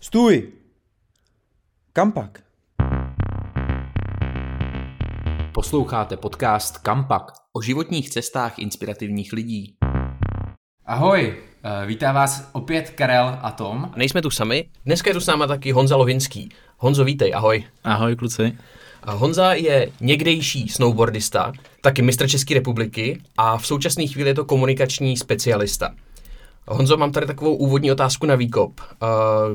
Stůj! Kam pak? Posloucháte podcast Kampak o životních cestách inspirativních lidí. Ahoj, eh, vítá vás opět Karel a Tom. A nejsme tu sami, dneska je tu s náma taky Honza Lovinský. Honzo, vítej, ahoj. Ahoj kluci. A Honza je někdejší snowboardista, taky mistr České republiky a v současné chvíli je to komunikační specialista. Honzo, mám tady takovou úvodní otázku na výkop.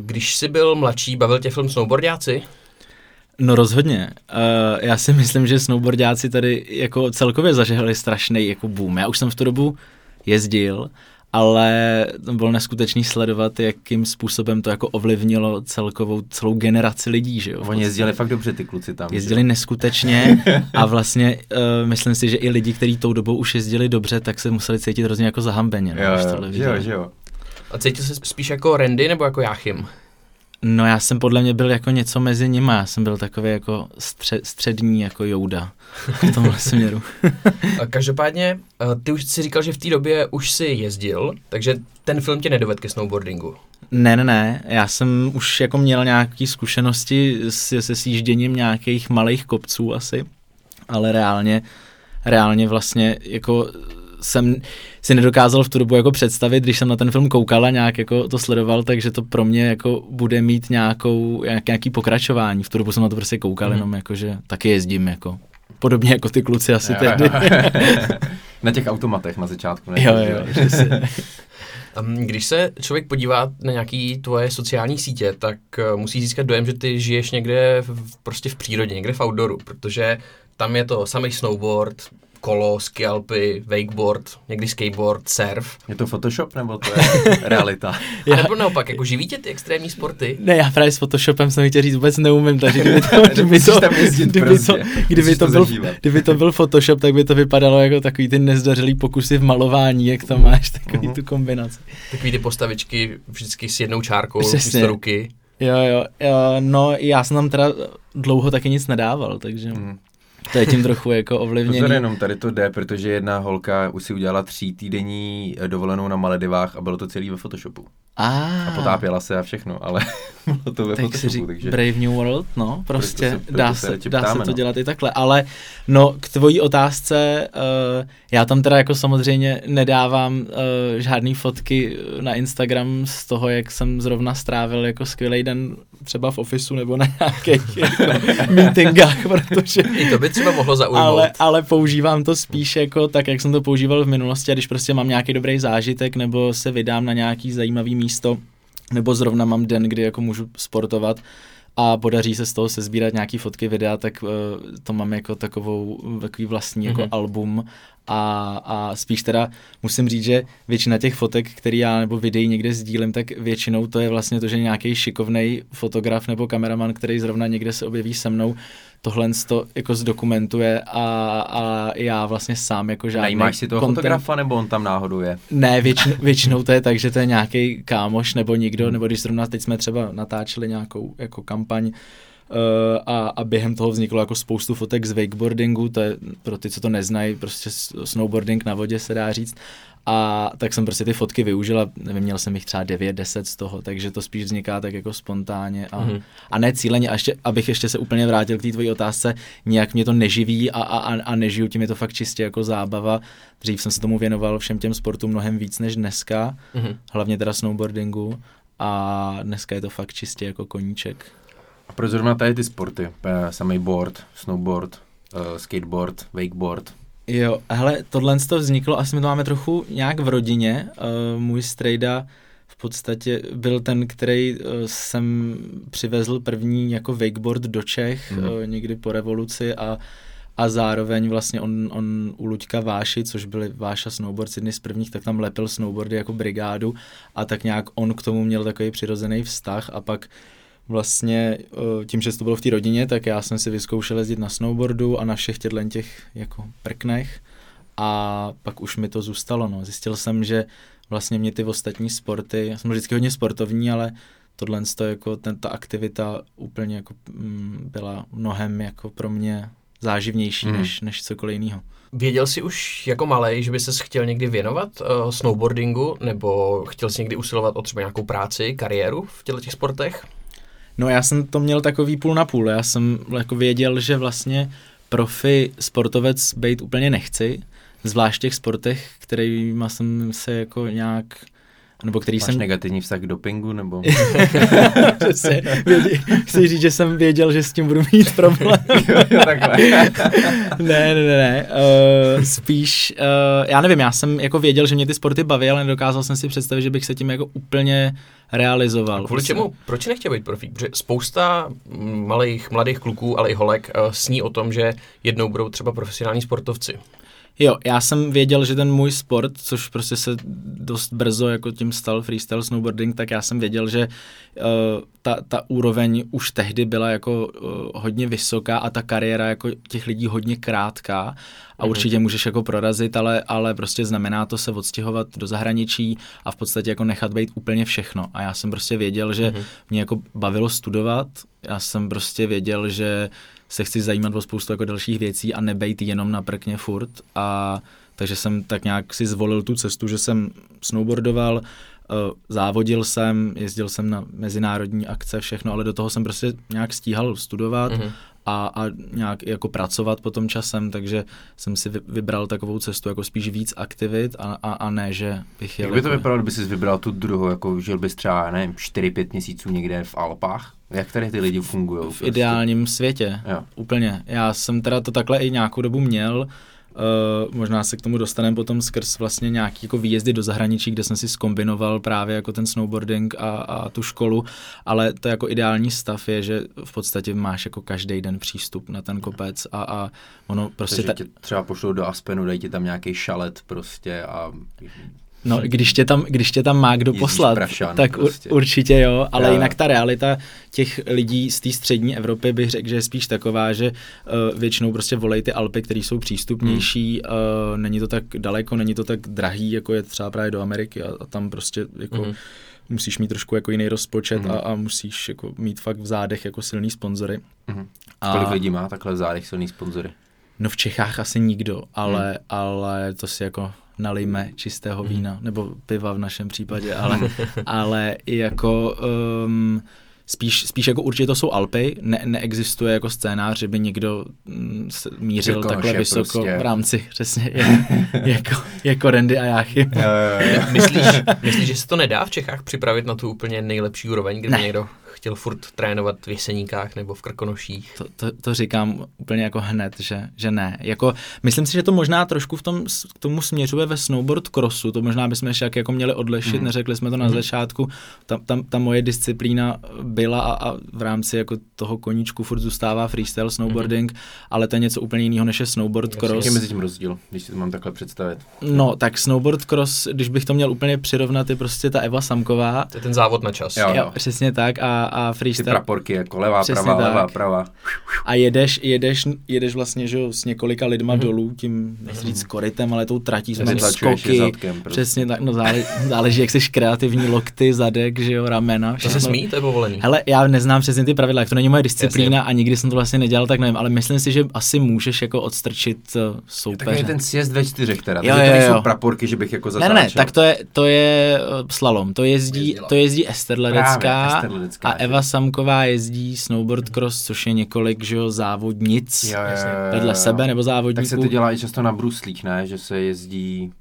Když jsi byl mladší, bavil tě film Snowboardiáci? No rozhodně. Já si myslím, že snowboardáci tady jako celkově zažehli strašný jako boom. Já už jsem v tu dobu jezdil, ale to bylo neskutečný sledovat, jakým způsobem to jako ovlivnilo celkovou celou generaci lidí, že jo. Oni jezdili fakt dobře ty kluci tam. Jezdili neskutečně a vlastně uh, myslím si, že i lidi, kteří tou dobou už jezdili dobře, tak se museli cítit hrozně jako zahambeně. No, Jo, jo, že jo, že jo. A cítil jsi spíš jako Randy nebo jako Jáchym? No já jsem podle mě byl jako něco mezi nimi, já jsem byl takový jako stře- střední jako Jouda v tomhle směru. A Každopádně, eh, ty už si říkal, že v té době už si jezdil, takže ten film tě nedovedl ke snowboardingu. Ne, ne, ne, já jsem už jako měl nějaké zkušenosti se, se sjížděním nějakých malých kopců asi, ale reálně, reálně vlastně jako jsem si nedokázal v tu dobu jako představit, když jsem na ten film koukal a nějak jako to sledoval, takže to pro mě jako bude mít nějakou, nějak, nějaký pokračování. V tu dobu jsem na to prostě koukal, mm. jenom jako, že taky jezdím jako. Podobně jako ty kluci asi Jo, tehdy. jo. na těch automatech na začátku. Ne? jo, jo, Když se člověk podívá na nějaký tvoje sociální sítě, tak uh, musí získat dojem, že ty žiješ někde v, prostě v přírodě, někde v outdooru, protože tam je to samý snowboard, kolo, ski alpy, wakeboard, někdy skateboard, surf. Je to Photoshop nebo to je realita? A nebo naopak, jako živí tě ty extrémní sporty? Ne, já právě s Photoshopem jsem chtěl říct vůbec neumím, takže kdyby to, kdyby to, tam jezdit kdyby prostě. to, kdyby Musíš to, byl, kdyby to byl Photoshop, tak by to vypadalo jako takový ty nezdařilý pokusy v malování, jak to máš, takový Mhm. tu kombinaci. Takový ty postavičky vždycky s jednou čárkou místo ruky. Jo, jo, jo, no já jsem tam teda dlouho taky nic nedával, takže Mhm. To je tím trochu jako ovlivněný. Pozor jenom, tady to jde, protože jedna holka už si udělala tří týdenní dovolenou na Maledivách a bylo to celý ve Photoshopu. A, A potápěla se a všechno, ale bylo to ve tak si řík, takže... Brave New World, no, prostě se- proto dá, se se, dá se to no. dělat i takhle, ale no k tvojí otázce, uh, já tam teda jako samozřejmě nedávám uh, žádný fotky na Instagram z toho, jak jsem zrovna strávil jako skvělý den třeba v ofisu nebo na nějakých jako meetingách, protože I to by třeba mohlo zaujmout. ale, ale používám to spíš jako tak, jak jsem to používal v minulosti a když prostě mám nějaký dobrý zážitek nebo se vydám na nějaký zajímavý místo nebo zrovna mám den, kdy jako můžu sportovat a podaří se z toho sezbírat nějaký fotky, videa, tak uh, to mám jako takovou, takový vlastní jako Mhm. album a, a spíš teda musím říct, že většina těch fotek, který já nebo videí někde sdílím, tak většinou to je vlastně to, že nějaký šikovný fotograf nebo kameraman, který zrovna někde se objeví se mnou, tohle to jako zdokumentuje a, a já vlastně sám jako žádný Najímáš si toho fotografa, nebo on tam náhodou je? ne, většinou, většinou to je tak, že to je nějaký kámoš nebo nikdo, nebo když zrovna teď jsme třeba natáčeli nějakou jako kampaň uh, a, a během toho vzniklo jako spoustu fotek z wakeboardingu, to je pro ty, co to neznají, prostě snowboarding na vodě se dá říct. A tak jsem prostě ty fotky využil a nevím, měl jsem jich třeba 9, 10 z toho, takže to spíš vzniká tak jako spontánně a, Mhm. a ne cíleně. A ještě, abych ještě se úplně vrátil k té tvojí otázce, nějak mě to neživí a, a, a- nežiju tím, je to fakt čistě jako zábava. Dřív jsem se tomu věnoval všem těm sportům mnohem víc než dneska, Mhm. hlavně teda snowboardingu a dneska je to fakt čistě jako koníček. A proč zrovna tady ty sporty? Eh, Samý board, snowboard, uh, skateboard, wakeboard. Jo, hele, tohle to vzniklo, asi my to máme trochu nějak v rodině. Uh, můj strejda v podstatě byl ten, který uh, jsem přivezl první jako wakeboard do Čech mm. uh, někdy po revoluci a a zároveň vlastně on, on u Luďka Váši, což byli Váša snowboard jedny z prvních, tak tam lepil snowboardy jako brigádu a tak nějak on k tomu měl takový přirozený vztah a pak vlastně eh, tím, že to bylo v té rodině, tak já jsem si vyzkoušel jezdit na snowboardu a na všech těchto těch jako prknech a pak už mi to zůstalo. No. Zjistil jsem, že vlastně mě ty ostatní sporty, já jsem vždycky hodně sportovní, ale tohle to jako ten, ta aktivita úplně jako mm, byla mnohem jako pro mě záživnější Hmm. než, než cokoliv jiného. Věděl jsi už jako malej, že by ses chtěl někdy věnovat uh, snowboardingu, nebo chtěl jsi někdy usilovat o třeba nějakou práci, kariéru v těchto těch sportech? No já jsem to měl takový půl na půl. Já jsem jako věděl, že vlastně profi sportovec být úplně nechci, zvlášť v těch sportech, kterýma jsem se jako nějak nebo který Máš jsem... negativní vztah k dopingu, nebo? Přesně, vědě, chci říct, že jsem věděl, že s tím budu mít problém. Takhle. ne, ne, ne, ne. Uh, spíš, uh, já nevím, já jsem jako věděl, že mě ty sporty baví, ale nedokázal jsem si představit, že bych se tím jako úplně realizoval. Kvůli čemu? Proč nechtěl být profík? Protože spousta malých, mladých kluků, ale i holek uh, sní o tom, že jednou budou třeba profesionální sportovci. Jo, já jsem věděl, že ten můj sport, což prostě se dost brzo jako tím stal freestyle snowboarding, tak já jsem věděl, že uh, ta, ta úroveň už tehdy byla jako uh, hodně vysoká a ta kariéra jako těch lidí hodně krátká a Mhm. určitě můžeš jako prorazit, ale, ale prostě znamená to se odstěhovat do zahraničí a v podstatě jako nechat být úplně všechno. A já jsem prostě věděl, že Mhm. mě jako bavilo studovat, já jsem prostě věděl, že se chci zajímat o spoustu jako dalších věcí a nebejt jenom na prkně furt. A takže jsem tak nějak si zvolil tu cestu, že jsem snowboardoval, závodil jsem, jezdil jsem na mezinárodní akce, všechno, ale do toho jsem prostě nějak stíhal studovat Mhm. a, a nějak jako pracovat potom časem, takže jsem si vy- vybral takovou cestu jako spíš víc aktivit a, a, a ne, že bych jel Jak by to jako- vypadalo, kdyby jsi vybral tu druhou, jako žil bys třeba, nevím, 4-5 měsíců někde v Alpách? Jak tady ty lidi fungují? v ideálním světě. Jo. Úplně. Já jsem teda to takhle i nějakou dobu měl. Uh, možná se k tomu dostaneme potom skrz vlastně nějaký jako výjezdy do zahraničí, kde jsem si skombinoval právě jako ten snowboarding a, a tu školu, ale to jako ideální stav je, že v podstatě máš jako každý den přístup na ten kopec a, a ono prostě... Takže Ta, tě třeba pošlou do Aspenu, dají ti tam nějaký šalet prostě a No, když tě tam, když tě tam má kdo Jezdíš poslat, prašan tak prostě. ur, určitě jo, ale Jo. jinak ta realita těch lidí z té střední Evropy bych řekl, že je spíš taková, že uh, většinou prostě volej ty Alpy, které jsou přístupnější, Hmm. uh, není to tak daleko, není to tak drahý, jako je třeba právě do Ameriky a, a tam prostě jako Mhm. musíš mít trošku jako jiný rozpočet Mhm. a, a musíš jako mít fakt v zádech jako silný sponzory. Mhm. A, kolik lidí má takhle v zádech silný sponzory? No v Čechách asi nikdo, ale, Hmm. ale to si jako nalijme čistého Hmm. vína, nebo piva v našem případě, ale, ale i jako um, spíš, spíš jako určitě to jsou Alpy, ne, neexistuje jako scénář, že by někdo mm, se mířil Krkonoše takhle vysoko prostě. v rámci, přesně, je, jako, jako Randy a Jáchy. Myslíš, myslíš, že se to nedá v Čechách připravit na tu úplně nejlepší úroveň, kdyby Ne. někdo chtěl furt trénovat v Jeseníkách nebo v Krkonoších? To, to, to říkám úplně jako hned, že, že ne. Jako, myslím si, že to možná trošku v tom, k tomu směřuje ve snowboard crossu, to možná bychom ještě jak jako měli odlišit, Mhm. neřekli jsme to na Mhm. začátku, ta, ta, ta moje disciplína byla a, a v rámci jako toho koníčku furt zůstává freestyle snowboarding, ale to je něco úplně jiného než je snowboard Jasně. Jaký cross. je mezi tím rozdíl, když si to mám takhle představit? No, tak snowboard cross, když bych to měl úplně přirovnat, je prostě ta Eva Samková, To je ten závod na čas. Jo. jo, přesně tak, a, a Ty freestyle, praporky, jako levá, Přesně pravá, tak. levá, pravá. A jedeš, jedeš, jedeš vlastně že jo, s několika lidma Mhm. mm-hmm. dolů, tím, nechci říct korytem, ale tou tratí, tam je skoky. zadkem prostě. Přesně tak, no záleží, záleží, jak jsi kreativní, lokty, zadek, že jo, ramena. To se smí, to je povolený. Hele, já neznám přesně ty pravidla, jak to není moje disciplína a nikdy jsem to vlastně nedělal, tak nevím, ale myslím si, že asi můžeš jako odstrčit Takový soupeře. ten sjezd ve čtyřech teda, Jo, takže jo, to nejsou jo. praporky, že bych jako zatáčel. ne, ne, tak to je, to je uh, slalom, to jezdí, to jezdí Ester Ledecká Právě, Ester Ledecká, a? Eva Samková jezdí snowboard cross, což je několik, že jo, závodnic Jo, jo, jo, jo, vedle sebe nebo závodníků. Tak se to dělá i často na bruslích, ne? Že se jezdí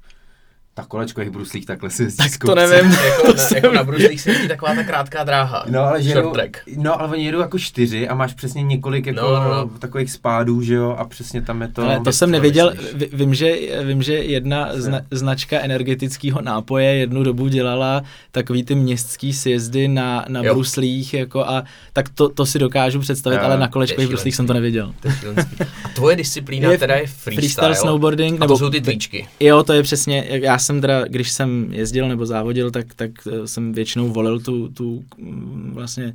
ta kolečkových bruslích, takhle se jezdí Tak to kopce. nevím. jako, na, jako na bruslích se jezdí taková ta krátká dráha. No ale, že jedou, track. no ale oni jedou jako čtyři a máš přesně několik jako No, no, no. takových spádů, že jo, a přesně tam je to... Ale to jsem nevěděl, vím, že, vím, že jedna zna, značka energetického nápoje jednu dobu dělala takový ty městský sjezdy na, na Jo. bruslích, jako a tak to, to si dokážu představit, Jo, ale na kolečkových bruslích jsem to nevěděl. To je šílenský. A tvoje disciplína Je teda je freestyle, freestyle snowboarding, a nebo- to jsou ty tvíčky. Jo, to je přesně, jak já jsem teda, když jsem jezdil nebo závodil, tak, tak eh, jsem většinou volil tu, tu mm, vlastně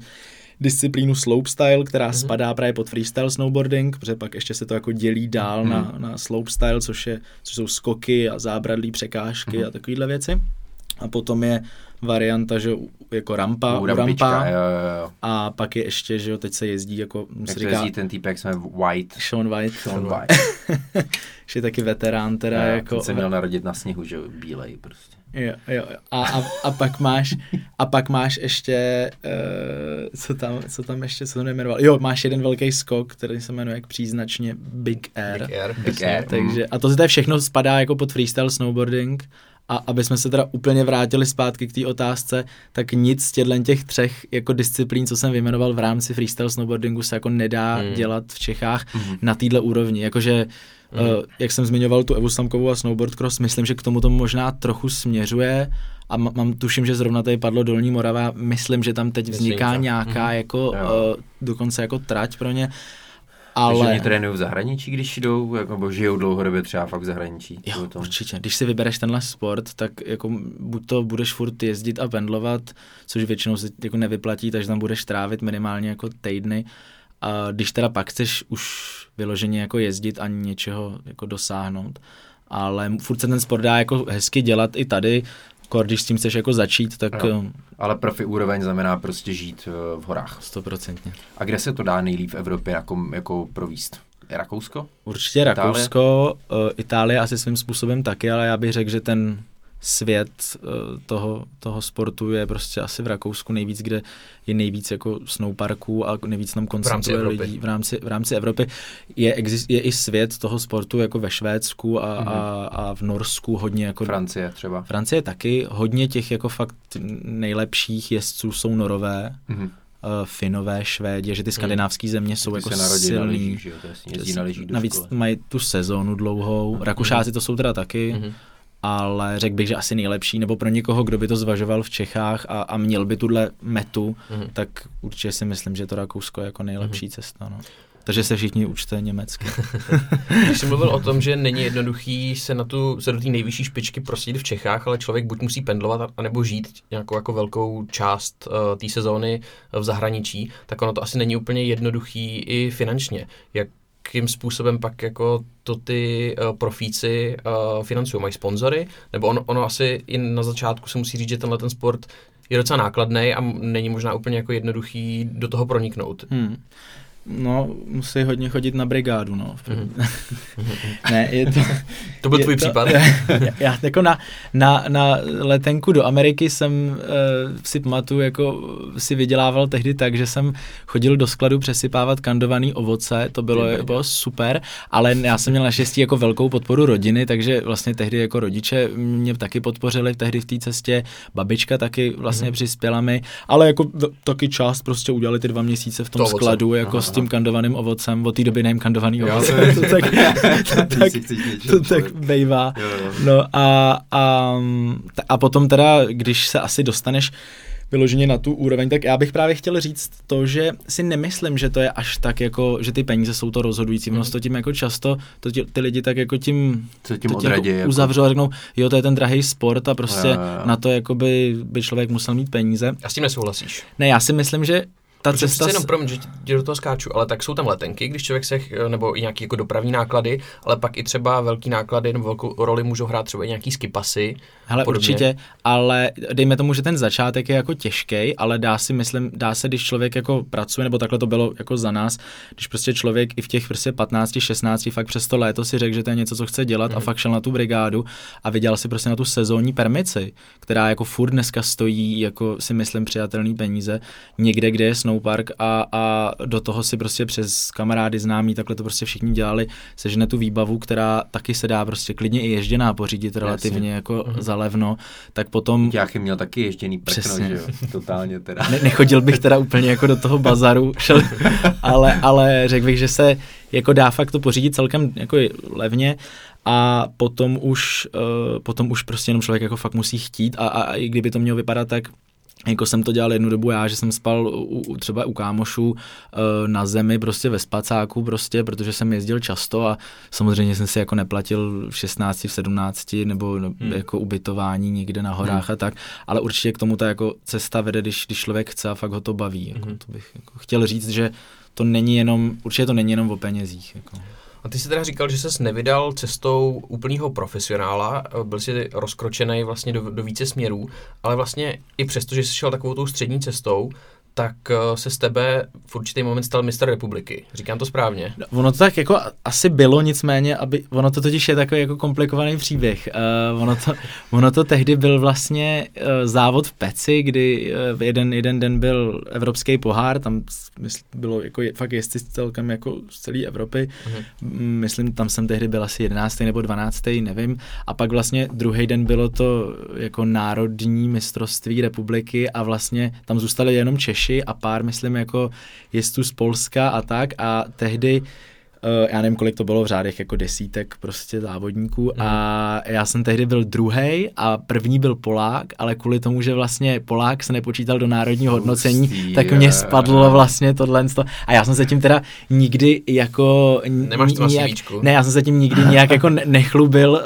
disciplínu slopestyle, která Mhm. mm-hmm. spadá právě pod freestyle snowboarding, protože pak ještě se to jako dělí dál Mhm. mm-hmm. na, na slopestyle, což, je, což jsou skoky a zábradlí, překážky Mhm. mm-hmm. a takovéhle věci. A potom je varianta, že jako rampa, U rampička, rampa jo, jo, jo. a pak je ještě, že jo, teď se jezdí jako, Jak se říká jezdí ten týpek, jsme White. Sean White, Sean White. že je taky veterán teda Jo, jako... se měl narodit na sněhu, že jo, bílej prostě. Jo, jo, jo. A, a, a, pak máš, a pak máš ještě, uh, co, tam, co tam ještě, co to nejmenoval? Jo, máš jeden velký skok, který se jmenuje jak příznačně Big Air. Big Air. Big. Air. Takže, a to zde všechno spadá jako pod freestyle snowboarding. A aby jsme se teda úplně vrátili zpátky k té otázce, tak nic z těch třech jako disciplín, co jsem vyjmenoval v rámci freestyle snowboardingu, se jako nedá Hmm. mm. dělat v Čechách Mhm. mm. na této úrovni. Jakože, mm. uh, jak jsem zmiňoval tu Evu Slamkovou a snowboard cross, myslím, že k tomu to možná trochu směřuje a m- mám tuším, že zrovna tady padlo Dolní Morava, myslím, že tam teď vzniká Myslím, nějaká Mhm. jako, uh, dokonce jako trať pro ně. Ale... Takže oni trénují v zahraničí, když jdou, jako, nebo žijou dlouhodobě třeba fakt v zahraničí. Jo, tomu. určitě. Když si vybereš tenhle sport, tak jako buď to budeš furt jezdit a pendlovat, což většinou se jako nevyplatí, takže tam budeš trávit minimálně jako týdny. A když teda pak chceš už vyloženě jako jezdit a něčeho jako dosáhnout, ale furt se ten sport dá jako hezky dělat i tady, kor, když s tím chceš jako začít, tak eh, Ale profi úroveň znamená prostě žít eh, v horách. stoprocentně. A kde se to dá nejlíp v Evropě jako, jako províst? Rakousko? Určitě Rakousko, Itálie? Itálie asi svým způsobem taky, ale já bych řekl, že ten svět eh, toho, toho sportu je prostě asi v Rakousku nejvíc, kde je nejvíc jako snowparků a nejvíc tam koncentruje Evropy. lidí v rámci, v rámci Evropy. Je, exist, je i svět toho sportu jako ve Švédsku a, Mhm. a, a v Norsku hodně jako Francie třeba. Francie taky, hodně těch jako fakt nejlepších jezdců jsou norové, Mhm. uh, finové, švédi, že ty skandinávské země jsou Ty jako se narodí na silný. lyžích, že jo, to jasně, jezdí na lyžích Navíc školy. mají tu sezónu dlouhou. Rakušáci to jsou teda taky, Mhm. Ale řekl bych, že asi nejlepší, nebo pro někoho, kdo by to zvažoval v Čechách a, a měl by tuhle metu, Mhm. tak určitě si myslím, že to Rakousko je jako nejlepší cesta. No. Takže se všichni učte německy. Když jsi mluvil o tom, že není jednoduchý se na tu, se do té nejvyšší špičky prosadit v Čechách, ale člověk buď musí pendlovat, anebo žít nějakou jako velkou část uh, té sezóny v zahraničí, tak ono to asi není úplně jednoduchý i finančně. Jakým způsobem pak jako to ty uh, profíci uh, financují? Mají sponzory? Nebo ono, ono asi i na začátku se musí říct, že tenhle ten sport je docela nákladný a není možná úplně jako jednoduchý do toho proniknout. Hmm. No, musí hodně chodit na brigádu, no. Mhm. ne, je to, To byl je tvůj to, případ? já, já jako na, na, na letenku do Ameriky jsem uh, si pamatuju, jako si vydělával tehdy tak, že jsem chodil do skladu přesypávat kandovaný ovoce, to bylo, Ty bylo super, ale já jsem měl naštěstí jako velkou podporu rodiny, takže vlastně tehdy jako rodiče mě taky podpořili tehdy v té cestě, babička taky vlastně mm-hmm. přispěla mi, ale jako taky část prostě udělali ty dva měsíce v tom To ovoce. skladu, jako Aha, tím kandovaným ovocem, od té doby nejím kandovaný Jo, ovoce, to tak, to tak, to tak bejvá. No a, a, a potom teda, když se asi dostaneš vyloženě na tu úroveň, tak já bych právě chtěl říct to, že si nemyslím, že to je až tak jako, že ty peníze jsou to rozhodující. Ono se to tím jako často, to ti, ty lidi tak jako tím, Co tím to odradí? jako Jako... uzavřou a řeknou, jo, to je ten drahý sport a prostě Jo, jo, jo. na to jako by, by člověk musel mít peníze. A s tím nesouhlasíš? Ne, já si myslím, že ta Protože cesta... jenom, promiň, že ti do toho skáču, ale tak jsou tam letenky, když člověk se, nebo i nějaký jako dopravní náklady, ale pak i třeba velký náklady nebo velkou roli můžou hrát třeba i nějaký skipasy. Hele, podobně. určitě, ale dejme tomu, že ten začátek je jako těžký, ale dá si, myslím, dá se, když člověk jako pracuje, nebo takhle to bylo jako za nás, když prostě člověk i v těch prostě 15, 16, fakt přes to léto si řekl, že to je něco, co chce dělat mm. a Mhm. fakt šel na tu brigádu a vydělal si prostě na tu sezónní permici, která jako furt dneska stojí, jako si myslím, přijatelný peníze, někde, kde je snowpark a, a do toho si prostě přes kamarády známí, takhle to prostě všichni dělali, sežene tu výbavu, která taky se dá prostě klidně i ježděná pořídit relativně jako Mhm. za levno, tak potom Jáchy měl taky ježděný prkno, Přesně. že jo? Totálně teda. ne, nechodil bych teda úplně jako do toho bazaru, šel, ale, ale řekl bych, že se jako dá fakt to pořídit celkem jako levně a potom už, uh, potom už prostě jenom člověk jako fakt musí chtít a, a, a i kdyby to mělo vypadat tak, jako jsem to dělal jednu dobu já, že jsem spal u, u, třeba u kámošů uh, na zemi, prostě ve spacáku, prostě, protože jsem jezdil často a samozřejmě jsem si jako neplatil v 16, v 17 nebo hmm. jako ubytování někde na horách hmm. a tak, ale určitě k tomu ta jako cesta vede, když, když člověk chce a fakt ho to baví. Jako, Mhm. to bych jako chtěl říct, že to není jenom, určitě to není jenom o penězích. Jako. A ty jsi teda říkal, že ses nevydal cestou úplného profesionála, eh, byl jsi rozkročený vlastně do, do více směrů, ale vlastně i přesto, že jsi šel takovou tou střední cestou, tak eh, se z tebe v určitý moment stal mistr republiky. Říkám to správně? No, ono to tak jako asi bylo, nicméně, aby, ono to totiž je takový jako komplikovaný příběh. Uh, ono, to, ono to tehdy byl vlastně uh, závod v Peci, kdy uh, jeden, jeden den byl evropský pohár, tam mysl, bylo jako je, fakt jezdci celkem jako z celé Evropy. Uh-huh. Myslím, tam jsem tehdy byl asi 11. nebo 12. nevím. A pak vlastně druhý den bylo to jako národní mistrovství republiky a vlastně tam zůstali jenom Češi Češi a pár, myslím, jako jezdců z Polska a tak. A tehdy Uh, já nevím, kolik to bylo v řádech, jako desítek prostě závodníků. Mm. a já jsem tehdy byl druhý a první byl Polák, ale kvůli tomu, že vlastně Polák se nepočítal do národního hodnocení, Ustý, tak mě spadlo vlastně tohle a já jsem se tím teda nikdy jako... Nemáš to nějak, Ne, já jsem se tím nikdy nějak jako nechlubil,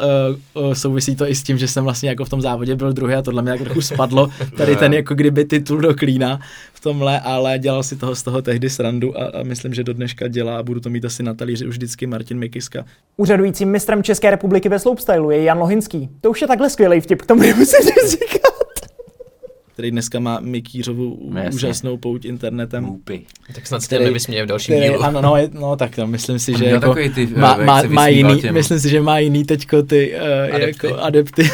uh, souvisí to i s tím, že jsem vlastně jako v tom závodě byl druhý a tohle mě tak trochu spadlo, tady ten jako kdyby titul do klína tomhle, ale dělal si toho z toho tehdy srandu a, a myslím, že do dneška dělá a budu to mít asi na talíři už vždycky Martin Mikiska. Úřadujícím mistrem České republiky ve slopestylu je Jan Lohinský. To už je takhle skvělý vtip, k tomu nemusím říkat který dneska má Mikýřovu no, úžasnou pouť internetem. Úpy. Tak snad který, nevysměje v dalším který, dílu. Ano, no, no tak to, myslím si, že jako ty, má, má, má jiný, těm. myslím si, že má jiný teďko ty uh, adepty. Jako adepty.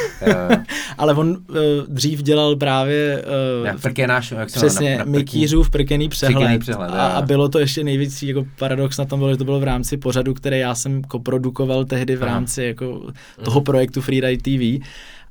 Ale on uh, dřív dělal právě uh, jak prkenáš, jak přesně, na, na Mikýřův prkený přehled. přehled a, a, bylo to ještě největší jako paradox na tom bylo, že to bylo v rámci pořadu, který já jsem koprodukoval tehdy v rámci jako toho projektu Freeride TV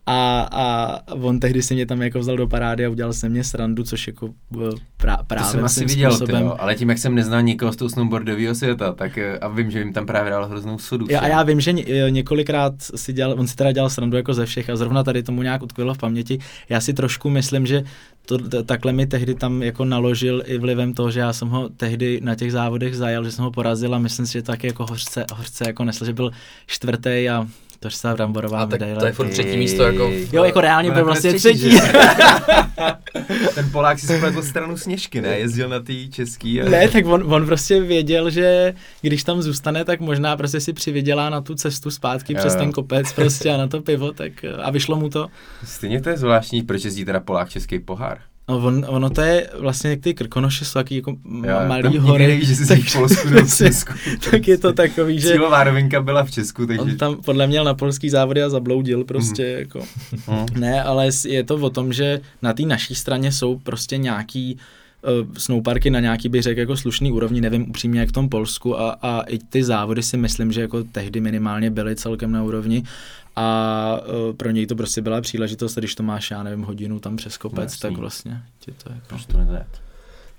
a, a on tehdy si mě tam jako vzal do parády a udělal se mě srandu, což jako eh, pra, právě To jsem asi viděl, způsobem... tyjo, ale tím, jak jsem neznal nikoho z toho snowboardového světa, tak eh, a vím, že jim tam právě dal hroznou sodu. Já, a já vím, že eh, několikrát si dělal, on si teda dělal srandu jako ze všech a zrovna tady tomu nějak utkvělo v paměti. Já si trošku myslím, že to, to, takhle mi tehdy tam jako naložil i vlivem toho, že já jsem ho tehdy na těch závodech zajel, že jsem ho porazil a myslím si, že tak jako hořce, hořce jako nesl, že byl čtvrtý a to se bramborová a medaile. to je furt třetí místo jako... Jo, jako reálně byl vlastně třetí. Ten Polák si spletl stranu Sněžky, ne? Jezdil na té český. A... Ne, tak on, on prostě věděl, že když tam zůstane, tak možná prostě si přivydělá na tu cestu zpátky jo. přes ten kopec prostě a na to pivo, tak a vyšlo mu to. Stejně to je zvláštní, proč jezdí teda Polák český pohár. No on, ono to je vlastně, ty Krkonoše jsou taky jako Já, malý hory. Neví, že jsi tak, v Polsku nebo v Česku. tak je to takový, že... Cílová rovinka byla v Česku, takže... On tam podle mě měl na polský závody a zabloudil prostě mm. jako. Mm. Ne, ale je to o tom, že na té naší straně jsou prostě nějaký uh, snowparky na nějaký, bych řekl, jako slušný úrovni, nevím upřímně jak v tom Polsku a, a i ty závody si myslím, že jako tehdy minimálně byly celkem na úrovni a uh, pro něj to prostě byla příležitost, když to máš, já nevím, hodinu tam přes kopec, no, tak vlastně ti to jako... Proč to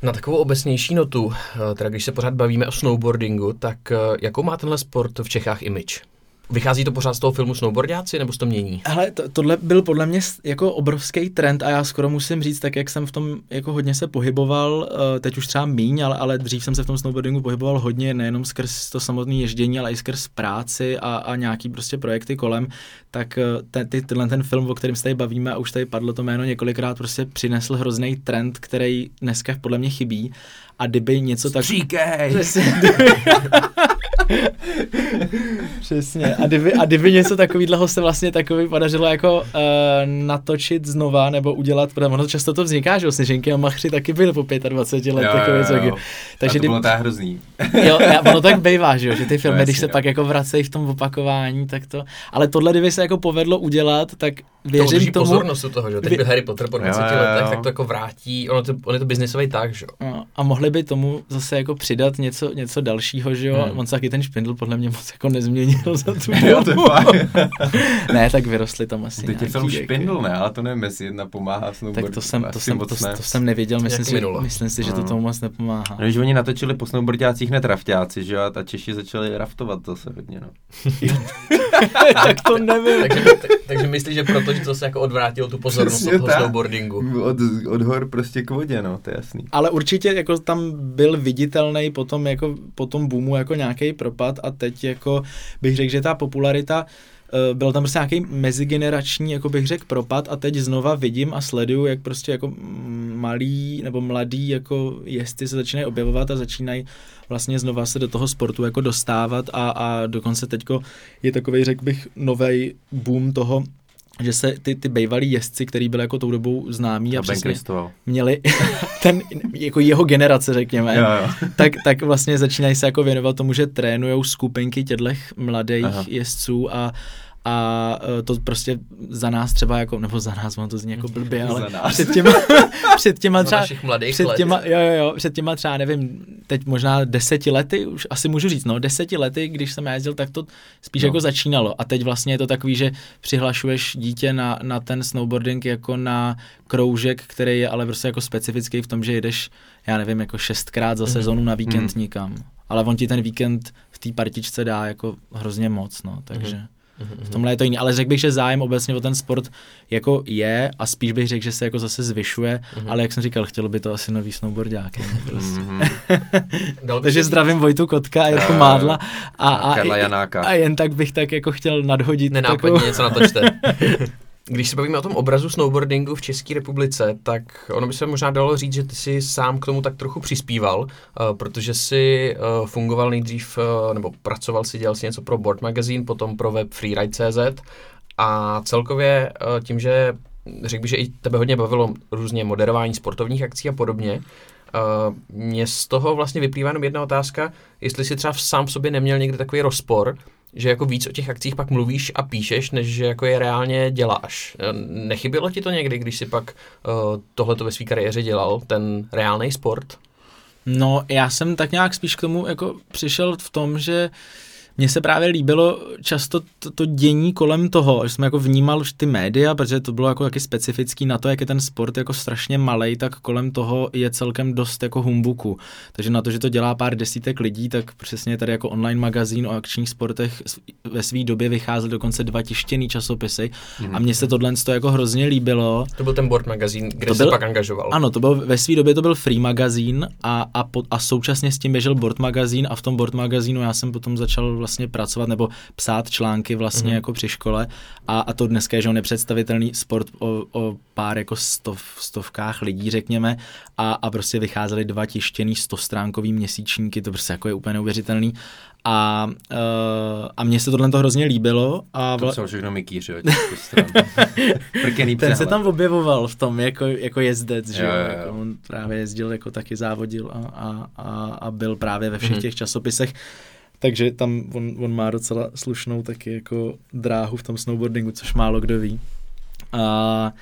Na takovou obecnější notu, eh, teda když se pořád bavíme o snowboardingu, tak jakou má tenhle sport v Čechách image? Vychází to pořád z toho filmu Snowboardiáci, nebo se to mění? Ale to, tohle byl podle mě jako obrovský trend a já skoro musím říct, tak jak jsem v tom jako hodně se pohyboval, eh, teď už třeba míň, ale, ale dřív jsem se v tom snowboardingu pohyboval hodně, nejenom skrz to samotné ježdění, ale i skrz práci a, a nějaký prostě projekty kolem, tak eh, ten, ty, tenhle ten film, o kterém se tady bavíme a už tady padlo to jméno několikrát, prostě přinesl hrozný trend, který dneska podle mě chybí a kdyby něco tak... Stříkej! Přesně. A kdyby, a kdyby něco takového se vlastně takový podařilo jako uh, natočit znova nebo udělat, protože ono často to vzniká, že vlastně Ženky a Machři taky byly po 25 letech. Jo, jo, jo. Takže a to bylo tak hrozný. jo, ono tak bývá, že, jo, že ty filmy, no, když se jo. pak jako vracejí v tom opakování, tak to, ale tohle, kdyby se jako povedlo udělat, tak věřím to tomu. pozornost u toho, že teď byl Harry Potter po 20 jo, jo, letech, tak to jako vrátí, ono to, on je to biznisový tak, že jo. No, a mohli by tomu zase jako přidat něco, něco dalšího, že jo, hmm. on se taky ten špindl podle mě moc jako nezměnil za tu dobu. ne, tak vyrostli tam asi Teď je film špindl, ne, ale to nevím, jestli jedna pomáhá snowboard. Tak to jsem, to jsem, to, to, to jsem nevěděl, myslím si, myslím si, že to no. tomu moc nepomáhá. No, že oni natočili po snowboardácích hned rafťáci, že jo, a češi začali raftovat zase hodně, no. tak to nevím. takže, takže myslíš, že proto, že to se jako odvrátilo tu pozornost Přesně od toho ta. snowboardingu. Od, od hor prostě k vodě, no, to je jasný. Ale určitě jako tam byl viditelný potom jako po tom boomu jako nějaký propad a teď jako bych řekl, že ta popularita eh, byl tam prostě nějaký mezigenerační, jako bych řekl, propad a teď znova vidím a sleduju, jak prostě jako malí nebo mladí jako jezdci se začínají objevovat a začínají vlastně znova se do toho sportu jako dostávat a, a dokonce teďko je takový, řekl bych, nový boom toho, že se ty, ty bejvalí jezdci, který byli jako tou dobou známí a, A přesně měli ten, jako jeho generace, řekněme, Jo, jo. tak, tak vlastně začínají se jako věnovat tomu, že trénujou skupinky těchto mladých Aha. Jezdců a a e, to prostě za nás třeba jako, nebo za nás, ono to zní jako blbě, ale před těma, před těma třeba, našich mladých před let. těma, jo, jo, jo, před těma třeba, nevím, teď možná deseti lety, už asi můžu říct, no, deseti lety, když jsem jezdil, tak to spíš No. jako začínalo. A teď vlastně je to takový, že přihlašuješ dítě na, na ten snowboarding jako na kroužek, který je ale prostě jako specifický v tom, že jedeš, já nevím, jako šestkrát za Mhm. sezonu na víkend Mhm. nikam. Ale on ti ten víkend v té partičce dá jako hrozně moc, no, takže... Mhm. V tomhle je to jiný, ale řekl bych, že zájem obecně o ten sport jako je a spíš bych řekl, že se jako zase zvyšuje, Mhm. ale jak jsem říkal, chtělo by to asi nový snowboardáky. no, Prostě. Mhm. By Takže zdravím Vojtu Kotka a Jirku jo. Mádla a, A Janáka. a jen tak bych tak jako chtěl nadhodit Nenápadně takovou... něco natočte. Když se bavíme o tom obrazu snowboardingu v České republice, tak ono by se možná dalo říct, že ty jsi sám k tomu tak trochu přispíval, uh, protože si uh, fungoval nejdřív, uh, nebo pracoval si, dělal si něco pro Board Magazine, potom pro web freeride.cz a celkově tím, že řekl bych, že i tebe hodně bavilo různě moderování sportovních akcí a podobně, Uh, z toho vlastně vyplývá jenom jedna otázka, jestli si třeba sám v sobě neměl někdy takový rozpor, že jako víc o těch akcích pak mluvíš a píšeš, než že jako je reálně děláš. Nechybělo ti to někdy, když si pak uh, tohleto ve své kariéře dělal, ten reálný sport? No, já jsem tak nějak spíš k tomu jako přišel v tom, že mně se právě líbilo často to, to dění kolem toho, že jsem jako vnímal už ty média, protože to bylo jako taky specifický na to, jak je ten sport jako strašně malý, tak kolem toho je celkem dost jako humbuku. Takže na to, že to dělá pár desítek lidí, tak přesně tady jako online magazín o akčních sportech ve své době vycházel dokonce dva tištěný časopisy Mhm. a mně se tohle to jako hrozně líbilo. To byl ten Board Magazine, kde To byl- pak angažoval. Ano, to byl ve své době to byl free magazín a, a, po, a současně s tím běžel board magazín a v tom board magazínu já jsem potom začal vlastně pracovat nebo psát články vlastně Mhm. mm-hmm. jako při škole a, a to dneska je že nepředstavitelný sport o, o pár jako stov, stovkách lidí řekněme a, a prostě vycházely dva tištěný stostránkový měsíčníky, to prostě jako je úplně neuvěřitelný a, uh, a mně se tohle to hrozně líbilo a To vla- psal všechno Mikýř, jo. Prkený ten se tam objevoval v tom jako, jako jezdec, že Jo, jo, jo, jako on právě jezdil, jako taky závodil a, a, a, a byl právě ve všech Mhm. těch časopisech. Takže tam on, on má docela slušnou taky jako dráhu v tom snowboardingu, což málo kdo ví. A,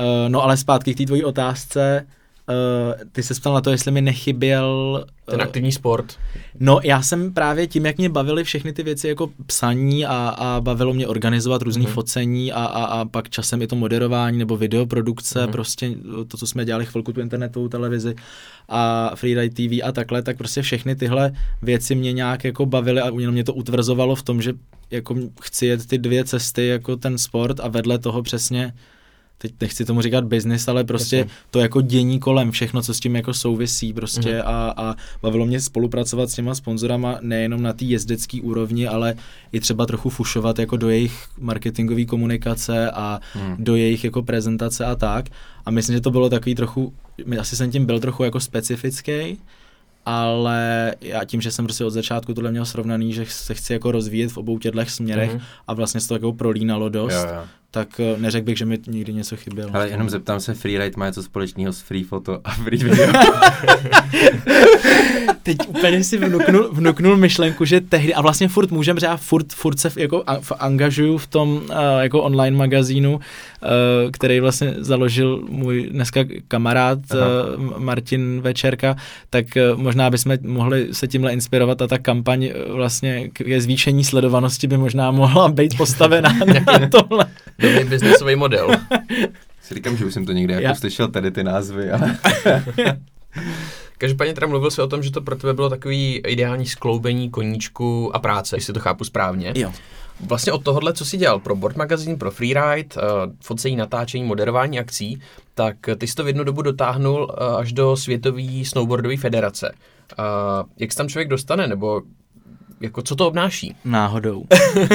uh, no ale zpátky k té tvojí otázce, uh, ty se ptal na to, jestli mi nechyběl Ten eh, aktivní sport. No, já jsem právě tím, jak mě bavily všechny ty věci jako psaní a, a bavilo mě organizovat různý Mhm. mm. focení a, a, a pak časem i to moderování nebo videoprodukce, Mhm. mm. prostě to, co jsme dělali chvilku tu internetovou televizi a Freeride TV a takhle, tak prostě všechny tyhle věci mě nějak jako bavily a jenom mě to utvrzovalo v tom, že jako chci jet ty dvě cesty, jako ten sport a vedle toho přesně teď nechci tomu říkat business, ale prostě Jasně. to jako dění kolem, všechno, co s tím jako souvisí prostě Mhm. a, a bavilo mě spolupracovat s těma sponzorama nejenom na té jezdecké úrovni, ale i třeba trochu fušovat jako do jejich marketingové komunikace a Hmm. do jejich jako prezentace a tak. A myslím, že to bylo takový trochu, asi jsem tím byl trochu jako specifický, ale já tím, že jsem prostě od začátku tohle měl srovnaný, že se chci jako rozvíjet v obou těchto směrech Mhm. a vlastně se to jako prolínalo dost, Jo, jo. Tak eh, neřekl bych, že mi nikdy něco chybělo. Ale jenom zeptám se, Freeride má něco společného s Free Photo a Free Video. Teď úplně si vnuknul, vnuknul myšlenku, že tehdy, a vlastně furt můžem, že já furt, furt se v- jako a, v, angažuju v tom uh, jako online magazínu, uh, který vlastně založil můj dneska kamarád uh, Martin Večerka, tak uh, možná bychom mohli se tímhle inspirovat a ta kampaň uh, vlastně k ke zvýšení sledovanosti by možná mohla být postavená na tohle. Dobrý biznesový model. si říkám, že už jsem to někde jako slyšel, tady ty názvy, ale Každopádně teda mluvil jsi o tom, že to pro tebe bylo takový ideální skloubení koníčku a práce, jestli to chápu správně. Jo. Vlastně od tohohle, co jsi dělal pro Board Magazine, pro Freeride, uh, focení, natáčení, moderování akcí, tak ty jsi to v jednu dobu dotáhnul uh, až do Světové snowboardové federace. Uh, jak se tam člověk dostane, nebo jako co to obnáší? Náhodou.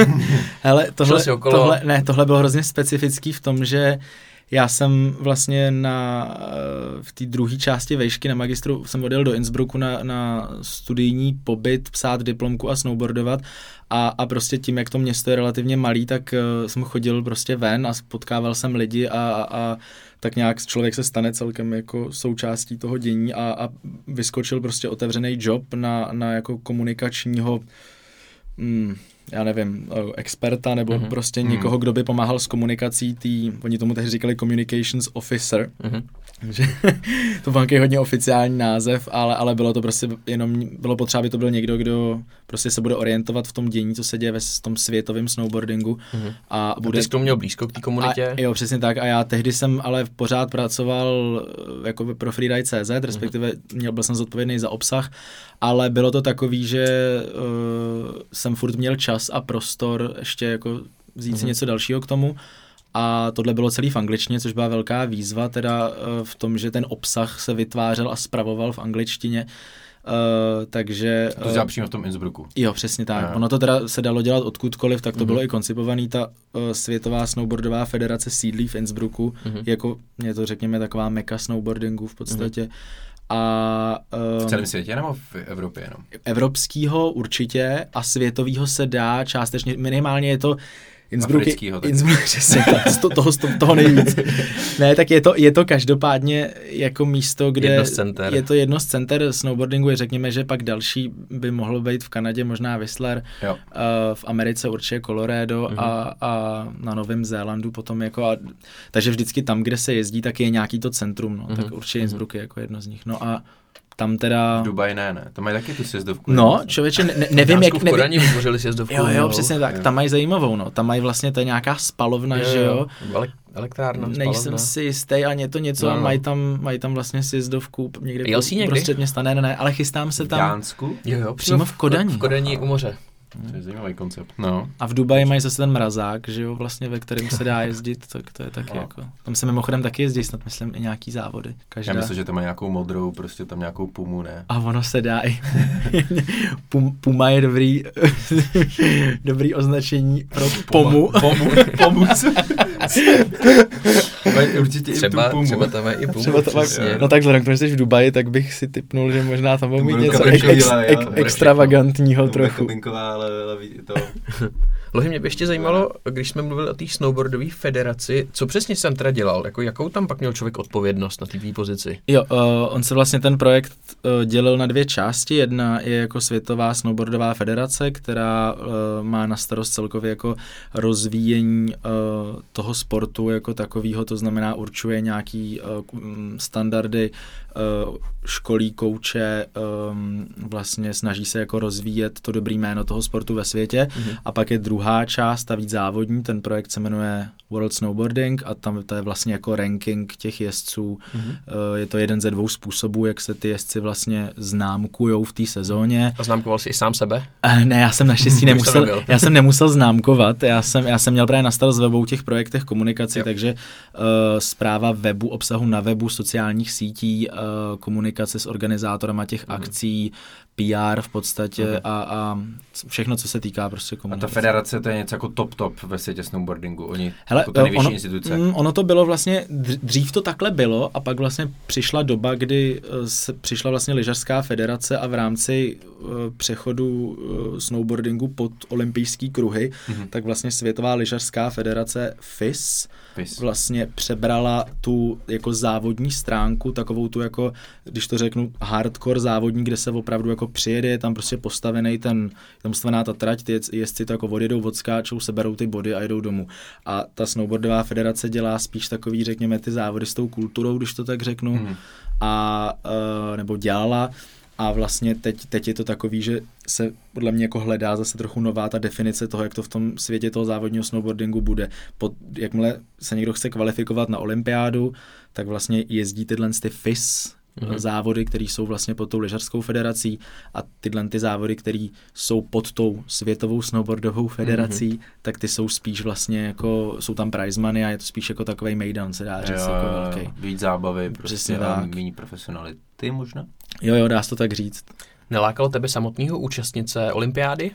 Hele, tohle, okolo? tohle, ne, tohle bylo hrozně specifický v tom, že já jsem vlastně na, eh, v té druhé části vejšky na magistru jsem odjel do Innsbrucku na, na studijní pobyt, psát diplomku a snowboardovat a, a prostě tím, jak to město je relativně malý, tak uh, jsem chodil prostě ven a potkával jsem lidi a, a tak nějak člověk se stane celkem jako součástí toho dění a, a vyskočil prostě otevřený job na, na jako komunikačního mm, já nevím, eh, experta nebo mm-hmm. prostě mm-hmm. někoho, kdo by pomáhal s komunikací tý, oni tomu tehdy říkali communications officer, mm-hmm. Takže to byl nějaký hodně oficiální název, ale, ale bylo to prostě jenom, bylo potřeba, aby to byl někdo, kdo prostě se bude orientovat v tom dění, co se děje ve v tom světovém snowboardingu. Mm-hmm. A bude... A ty jsi to měl blízko k té komunitě? A, jo, přesně tak. A já tehdy jsem ale pořád pracoval eh, jako pro freeride.cz, mhm. respektive mm-hmm. měl, byl jsem zodpovědný za obsah, ale bylo to takový, že uh, jsem furt měl čas a prostor ještě jako vzít mm-hmm. si mhm. něco dalšího k tomu a tohle bylo celý v angličtině, což byla velká výzva, teda eh, v tom, že ten obsah se vytvářel a spravoval v angličtině. Uh, takže... To dělá uh, přímo v tom Innsbrucku. Jo, přesně tak. Aha. Ono to teda se dalo dělat odkudkoliv, tak to mm-hmm. bylo i koncipovaný. Ta uh, Světová snowboardová federace sídlí v Innsbrucku, mm-hmm. jako je to řekněme taková meka snowboardingu v podstatě. Mm-hmm. A, uh, v celém světě nebo v Evropě jenom? Evropskýho určitě a světovýho se dá částečně, minimálně je to Innsbruck, Innsbruck přesně tak, to, toho, toho, nejvíc. ne, tak je to, je to každopádně jako místo, kde jedno z center. je to jedno z center snowboardingu, řekněme, že pak další by mohlo být v Kanadě, možná Whistler, jo. Uh, v Americe určitě Colorado mm-hmm. a, a na Novém Zélandu potom jako, a, takže vždycky tam, kde se jezdí, tak je nějaký to centrum, no, mm-hmm. tak určitě mhm. Innsbruck je jako jedno z nich. No a tam teda... V Dubaji ne, ne. Tam mají taky tu sjezdovku. No, člověče, ne, nevím, jak... V Kodani vytvořili sjezdovku. Jo, jo, přesně tak. Jo. Tam mají zajímavou, no. Tam mají vlastně, to je nějaká spalovna, jo, že jo. Elektrárna, spalovna. Nejsem si jistý, a je to něco, no, no. mají tam, mají tam vlastně sjezdovku někde Jel jsi někdy? Prostě města, ne, ne, ne, ale chystám se tam. V Dánsku? Jo, jo, přímo v Kodani. V Kodani u moře. To je zajímavý koncept. No. A v Dubaji mají zase ten mrazák, že jo, vlastně, ve kterém se dá jezdit, tak to je taky no. jako. Tam se mimochodem taky jezdí, snad myslím, i nějaký závody. Každá... Já myslím, že tam má nějakou modrou, prostě tam nějakou pumu, ne? A ono se dá i. Pum, puma je dobrý, dobrý označení pro pomu. Pomu. pomu. Určitě třeba, i tu pumu. Třeba tam je i pumu, třeba tam, No tak vzhledem k tomu, že jsi v Dubaji, tak bych si typnul, že možná tam bude mít něco ex, ex, ex, extravagantního trochu. ale, ale to... Lohy, mě by ještě zajímalo, když jsme mluvili o té snowboardové federaci, co přesně jsem teda dělal? Jako, jakou tam pak měl člověk odpovědnost na té pozici? Jo, uh, on se vlastně ten projekt uh, dělil na dvě části. Jedna je jako Světová snowboardová federace, která uh, má na starost celkově jako rozvíjení uh, toho sportu jako takového, to znamená určuje nějaký uh, standardy, školí kouče, um, vlastně snaží se jako rozvíjet to dobrý jméno toho sportu ve světě. Mm-hmm. A pak je druhá část, ta víc závodní, ten projekt se jmenuje World Snowboarding a tam to je vlastně jako ranking těch jezdců. Mm-hmm. Je to jeden ze dvou způsobů, jak se ty jezdci vlastně známkujou v té sezóně. A známkoval jsi i sám sebe? Eh, ne, já jsem naštěstí nemusel, já jsem nemusel známkovat, já jsem, já jsem měl právě na starost ve obou těch projektech komunikaci, jo. takže uh, zpráva webu, obsahu na webu, sociálních sítí, uh, komunikace s organizátorama těch mm-hmm. akcí, PR v podstatě mm-hmm. a, a všechno, co se týká prostě komunikace. A ta federace to je něco jako top top ve světě snowboardingu, oni Hele, jako ta nejvyšší ono, instituce. Mm, ono to bylo vlastně, dřív to takhle bylo a pak vlastně přišla doba, kdy eh, se přišla vlastně lyžařská federace a v rámci uh, přechodu uh, snowboardingu pod olympijský kruhy, mm-hmm. tak vlastně Světová lyžařská federace FIS, FIS vlastně přebrala tu jako závodní stránku, takovou tu jako, když to řeknu, hardcore závodní, kde se opravdu jako přijede, je tam prostě postavený ten, tam postavená ta trať, ty jezdci to jako odjedou, odskáčou, seberou ty body a jedou domů. A ta snowboardová federace dělá spíš takový, řekněme, ty závody s tou kulturou, když to tak řeknu, mm. a, uh, nebo dělala, a vlastně teď, teď je to takový, že se podle mě jako hledá zase trochu nová ta definice toho, jak to v tom světě toho závodního snowboardingu bude. Pod, jakmile se někdo chce kvalifikovat na olympiádu, tak vlastně jezdí tyhle ty FIS, mm-hmm. závody, které jsou vlastně pod tou lyžařskou federací a tyhle ty závody, které jsou pod tou světovou snowboardovou federací, mm-hmm. tak ty jsou spíš vlastně jako, jsou tam prize money a je to spíš jako takový mejdan, se dá říct, jo, jako velký. Víc zábavy, prostě a méně profesionality možná? Jo, jo, dá se to tak říct. Nelákalo tebe samotného účastnice olympiády?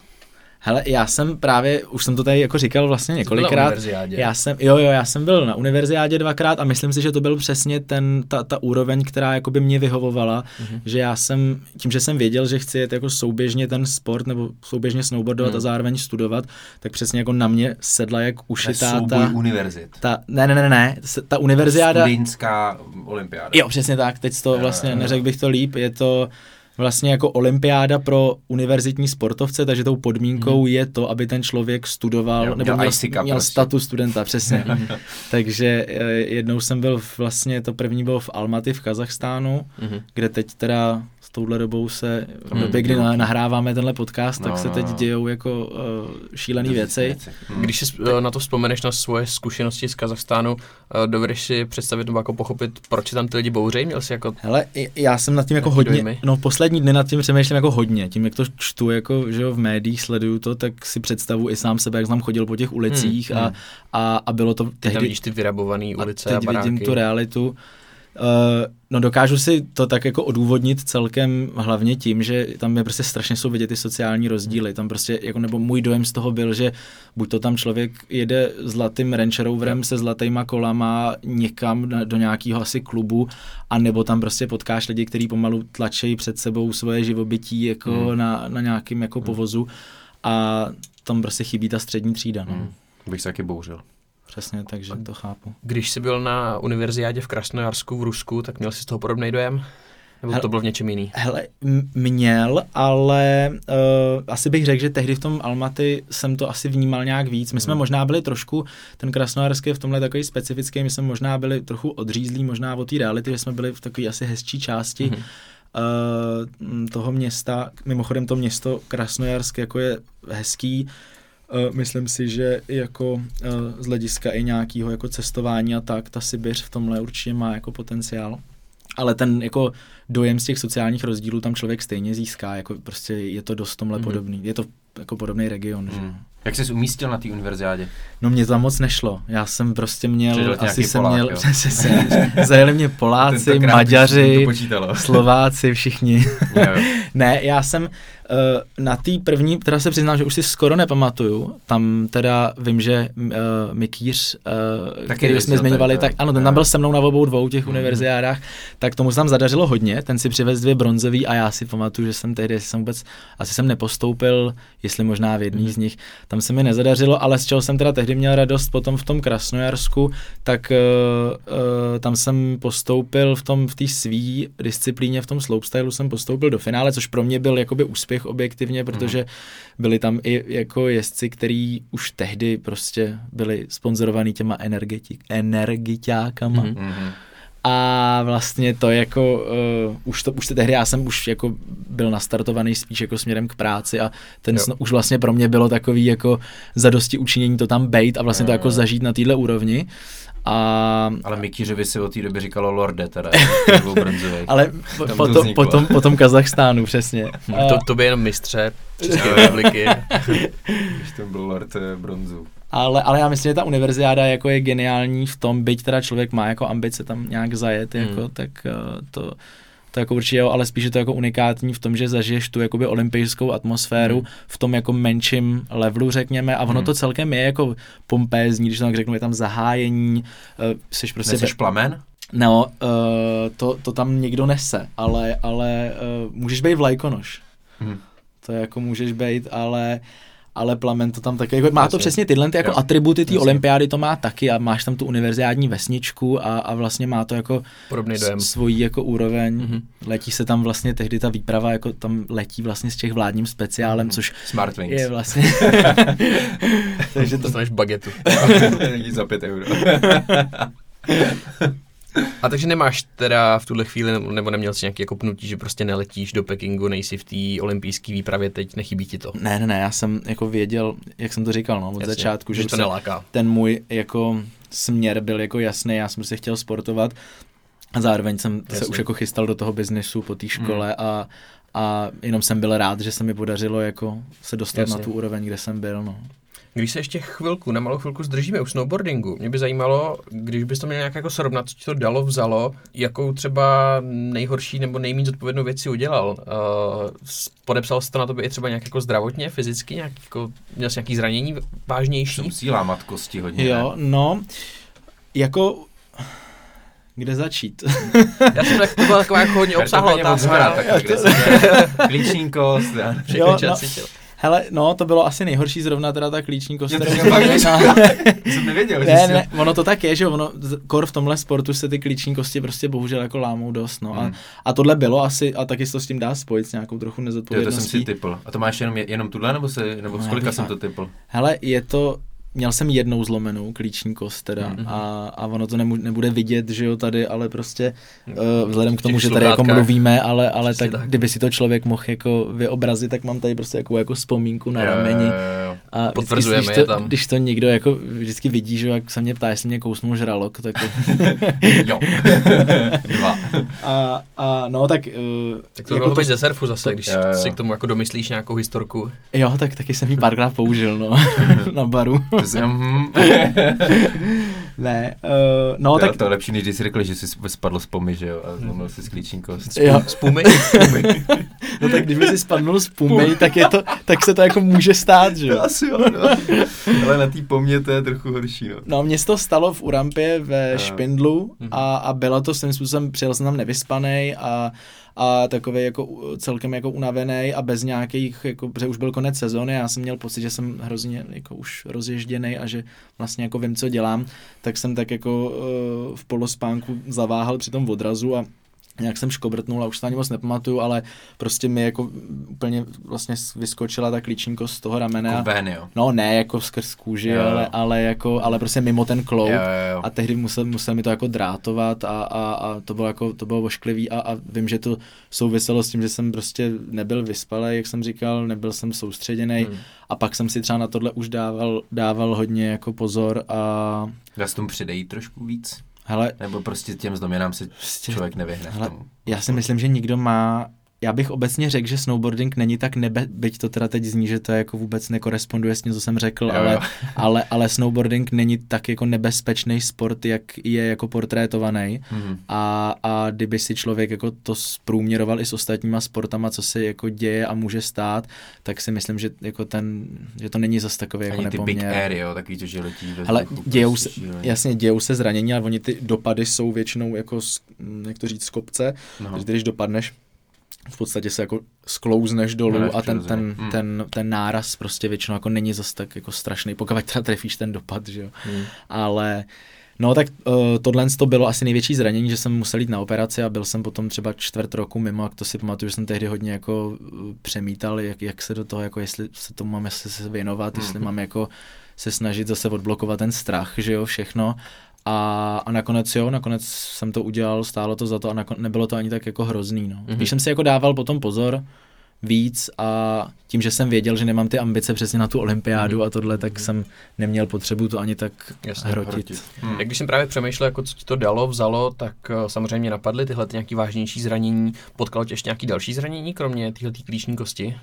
Hele, já jsem právě, už jsem to tady jako říkal vlastně několikrát. Já jsem, jo, jo, já jsem byl na univerziádě dvakrát a myslím si, že to byl přesně ten, ta, ta úroveň, která jako by mě vyhovovala, mm-hmm. že já jsem, tím, že jsem věděl, že chci jet jako souběžně ten sport nebo souběžně snowboardovat mm. a zároveň studovat, tak přesně jako na mě sedla jak ušitá ta, univerzit. ta, ne, ne, ne, ne, ta univerziáda, Studentská olympiáda. jo, přesně tak, teď to vlastně, neřekl bych to líp, je to vlastně jako olympiáda pro univerzitní sportovce, takže tou podmínkou je to, aby ten člověk studoval, Jo, nebo měl měl, měl prostě. status studenta, přesně. takže eh, jednou jsem byl vlastně, to první bylo v Almaty v Kazachstánu, Mhm. kde teď teda touhle dobou se, v Hmm, době, kdy nahráváme tenhle podcast, No, tak se no, teď no. dějou jako uh, šílený věci. Hmm. Když si eh, na to vzpomeneš na svoje zkušenosti z Kazachstánu, eh, dovedeš si představit nebo jako pochopit, proč tam ty lidi bouřejí? Měl jsi jako Hele, já jsem nad tím jako hodně, dojmy? no poslední dny nad tím přemýšlím jako hodně, tím jak to čtu jako, že jo, v médiích sleduju to, tak si představu i sám sebe, jak jsem chodil po těch ulicích Hmm, a, hmm. a, a bylo to ty tehdy, tam vidíš ty vyrabované ulice a, a teď baráky. vidím tu realitu. Uh, no dokážu si to tak jako odůvodnit celkem hlavně tím, že tam je prostě strašně jsou vidět ty sociální rozdíly. Tam prostě, jako nebo můj dojem z toho byl, že buď to tam člověk jede zlatým Range Roverem se zlatýma kolama někam do nějakého asi klubu, a nebo tam prostě potkáš lidi, kteří pomalu tlačejí před sebou svoje živobytí jako Hmm. na, na nějakým jako povozu a tam prostě chybí ta střední třída. No. Hmm. Bych se taky bouřil. Přesně, takže to chápu. Když jsi byl na univerziádě v Krasnojarsku v Rusku, tak měl jsi z toho podobný dojem? Nebo to bylo v něčem jiný? Hele, měl, ale uh, asi bych řekl, že tehdy v tom Almaty jsem to asi vnímal nějak víc. My jsme Hmm. možná byli trošku, ten Krasnojarský je v tomhle takový specifický, my jsme možná byli trochu odřízlí možná od té reality, že jsme byli v takové asi hezčí části Mhm. uh, m, toho města. Mimochodem to město Krasnojarsk jako je hezký, Uh, myslím si, že jako uh, z hlediska i nějakého jako cestování a tak, ta Sibiř v tomhle určitě má jako potenciál. Ale ten jako dojem z těch sociálních rozdílů tam člověk stejně získá, jako prostě je to dost tomhle Mhm. mm. podobný. Je to jako podobný region. Že? Jak jsi umístil na té univerziádě? No mě tam moc nešlo. Já jsem prostě měl, Přišel asi jsem Polák, měl, přesně jsem, zajeli mě Poláci, Tentokrát Maďaři. Slováci, všichni. Ne, já jsem uh, na té první, teda se přiznám, že už si skoro nepamatuju, tam teda vím, že uh, Mikýř, uh, Taky který jsme zmiňovali, tak ano, ten tam byl se mnou na obou dvou těch Mhm. univerziádách, tak tomu se tam zadařilo hodně, ten si přivez dvě bronzový a já si pamatuju, že jsem tehdy, jsem vůbec, asi jsem nepostoupil, jestli možná v jedný Mhm. z nich, tam se mi nezadařilo, ale z čeho jsem teda tehdy měl radost potom v tom Krasnojarsku, tak uh, uh, tam jsem postoupil v tom v té svý disciplíně, v tom slopestylu jsem postoupil do finále, což pro mě byl jakoby úspěch objektivně, protože byli tam i jako jezdci, který už tehdy prostě byli sponzorovaný těma energeti- energiťákama. Mhm. A vlastně to jako, uh, už, to, už to tehdy já jsem už jako byl nastartovaný spíš jako směrem k práci a ten sno, už vlastně pro mě bylo takový jako zadosti učinění to tam bejt a vlastně to jako jo. zažít na téhle úrovni. A, Ale Mikýřovi se od té doby říkalo Lorde, teda, ale po, Tam to potom, vzniklo. potom, potom Kazachstánu, přesně. A, To, to by jenom mistře České republiky. Když to byl Lord eh, bronzu. Ale, ale já myslím, že ta univerziáda jako je geniální v tom, byť teda člověk má jako ambice tam nějak zajet, Hmm. jako, tak uh, to, to jako určitě jo, ale spíš je to jako unikátní v tom, že zažiješ tu jakoby olympijskou atmosféru Hmm. v tom jako menším levelu, řekněme, a ono Hmm. to celkem je jako pompézní, když tak řeknu, je tam zahájení, uh, jsi prostě... Neseš plamen? No, uh, to, to tam někdo nese, ale, ale uh, můžeš být vlajkonoš. Mhm. To jako můžeš být, ale ale plamen to tam taky, jako má to přesně tyhle ty jako Jo. atributy té olympiády, to má taky a máš tam tu univerziádní vesničku a, a vlastně má to jako Podobný dojem. s- svojí jako úroveň. Mhm. Letí se tam vlastně tehdy ta výprava, jako tam letí vlastně z těch vládním speciálem, což Smartwings. je vlastně... Takže to, Dostaneš bagetu. Za pět euro. A takže nemáš teda v tuhle chvíli, nebo neměl jsi nějaký jako pnutí, že prostě neletíš do Pekingu, nejsi v té olympijské výpravě teď, nechybí ti to. ne, ne, ne, já jsem jako věděl, jak jsem to říkal, no, od Jasně, začátku, že už to se- neláká. ten můj jako směr byl jako jasný, já jsem prostě chtěl sportovat a zároveň jsem se Jasně. už jako chystal do toho biznesu po té škole a, a jenom jsem byl rád, že se mi podařilo jako se dostat Jasně. na tu úroveň, kde jsem byl. No. Když se ještě chvilku, na malou chvilku zdržíme u snowboardingu, mě by zajímalo, když bys to měl nějak jako srovnat, co ti to dalo, vzalo, jakou třeba nejhorší nebo nejméně zodpovědnou věc si udělal. Uh, podepsal jsi to na tobě i třeba nějak jako zdravotně, fyzicky, nějak jako, měl jsi nějaký zranění vážnější? musí lámat kosti hodně. Jo, no, jako kde začít? Já jsem tak, to byla taková jako hodně obsáhlá otázka. Tak, kde se klíční kost. já nevím. Všechny Jo, no. Hele, no, to bylo asi nejhorší zrovna teda ta klíční kost. Jo, to kterou jsem nevěděl. nevěděl, že Ne, ne, ono to tak je, že ono, kor v tomhle sportu se ty klíční kosti prostě bohužel jako lámou dost, no. A, Hmm. a tohle bylo asi, a taky se to s tím dá spojit s nějakou trochu Jo, to jsem nezodpovědností. si typl. A to máš jenom, jenom tuhle, nebo, se, nebo No, z já kolika jsem to typl? Hele, je to, měl jsem jednou zlomenou klíční kost teda Mhm. a, a ono to nemu, nebude vidět, že jo, tady, ale prostě uh, vzhledem k tomu, že tady jako mluvíme, ale, ale tak, tak. kdyby si to člověk mohl jako vyobrazit, tak mám tady prostě jako, jako vzpomínku na rameni. Jo, jo, jo. A vždycky, Potvrzujeme když je to, tam. Když to někdo jako vždycky vidí, že jak se mě ptá, jestli mě kousnul žralok, tak Jo. Dva. a, a no tak, uh, Tak to bylo být ze surfu zase, když Jo, jo. si k tomu jako domyslíš nějakou historku. jo, tak taky jsem ji párkrát použil, no, na baru. To ne, uh, no no, tak, tak... to je lepší, než když jsi řekl, že jsi spadl z pomy, že jo, a zlomil si sklíční kost. jo, Spumy? no tak kdyby si spadnul z pumy, tak, je to, tak se to jako může stát, že jo. asi jo, no. Ale na té pomě to je trochu horší, no. No, mně se to stalo v Urampě ve Jo. Špindlu a, a bylo to svým způsobem, přijel jsem tam nevyspanej a, a takový jako celkem jako unavený a bez nějakých, jako, protože už byl konec sezóny, já jsem měl pocit, že jsem hrozně jako už rozježděný a že vlastně jako vím, co dělám, tak jsem tak jako uh, v polospánku zaváhal při tom odrazu a nějak jsem škobrtnul a už se ani moc nepamatuju, ale prostě mi jako úplně vlastně vyskočila ta klíční kost z toho ramene. Jako ven, jo. No ne jako skrz kůži, Jo, jo. ale, ale, jako, ale prostě mimo ten kloub. Jo, jo, jo. A tehdy musel, musel mi to jako drátovat a, a, a to bylo jako, to bylo ošklivý a, a vím, že to souviselo s tím, že jsem prostě nebyl vyspalý, jak jsem říkal, nebyl jsem soustředěný Hmm. a pak jsem si třeba na tohle už dával, dával hodně jako pozor a Dá se tomu přidejít trošku víc? Hele, Nebo prostě těm zloměnám se Prostě- člověk nevyhne hele, já si myslím, že nikdo má já bych obecně řekl, že snowboarding není tak nebe, byť to teda teď zní, že to jako vůbec nekoresponduje s tím, co jsem řekl, Jo, ale, jo. ale, ale snowboarding není tak jako nebezpečný sport, jak je jako portrétovaný. Mhm. A, a kdyby si člověk jako to zprůměroval i s ostatníma sportama, co se jako děje a může stát, tak si myslím, že jako ten, že to není zase takový jako Ani ty big nepoměr. air, jo, takový to, že letí ve Ale dějou prostě se, šíleně. jasně, dějou se zranění, ale oni ty dopady jsou většinou jako, jak to říct, z kopce, no. když dopadneš, v podstatě se jako sklouzneš dolů No, a ten, ten. Hmm. ten, ten náraz prostě většinou jako není zase tak jako strašný, pokud teda trefíš ten dopad, že jo. Hmm. Ale No tak uh, tohle to bylo asi největší zranění, že jsem musel jít na operaci a byl jsem potom třeba čtvrt roku mimo, a to si pamatuju, že jsem tehdy hodně jako uh, přemítal, jak, jak se do toho, jako jestli se tomu mám se, se věnovat, jestli Mhm. mám jako se snažit zase odblokovat ten strach, že jo, všechno. A, a nakonec jo, nakonec jsem to udělal, stálo to za to a nakon, nebylo to ani tak jako hrozný, no. Mhm. Když jsem si jako dával potom pozor víc a tím, že jsem věděl, že nemám ty ambice přesně na tu olympiádu Mhm. a tohle, tak jsem neměl potřebu to ani tak Jasně, hrotit. hrotit. Hmm. Jak když jsem právě přemýšlel, jako co ti to dalo, vzalo, tak uh, samozřejmě mě napadly tyhle ty nějaký vážnější zranění. Potkalo tě ještě nějaký další zranění, kromě téhle klíční kosti?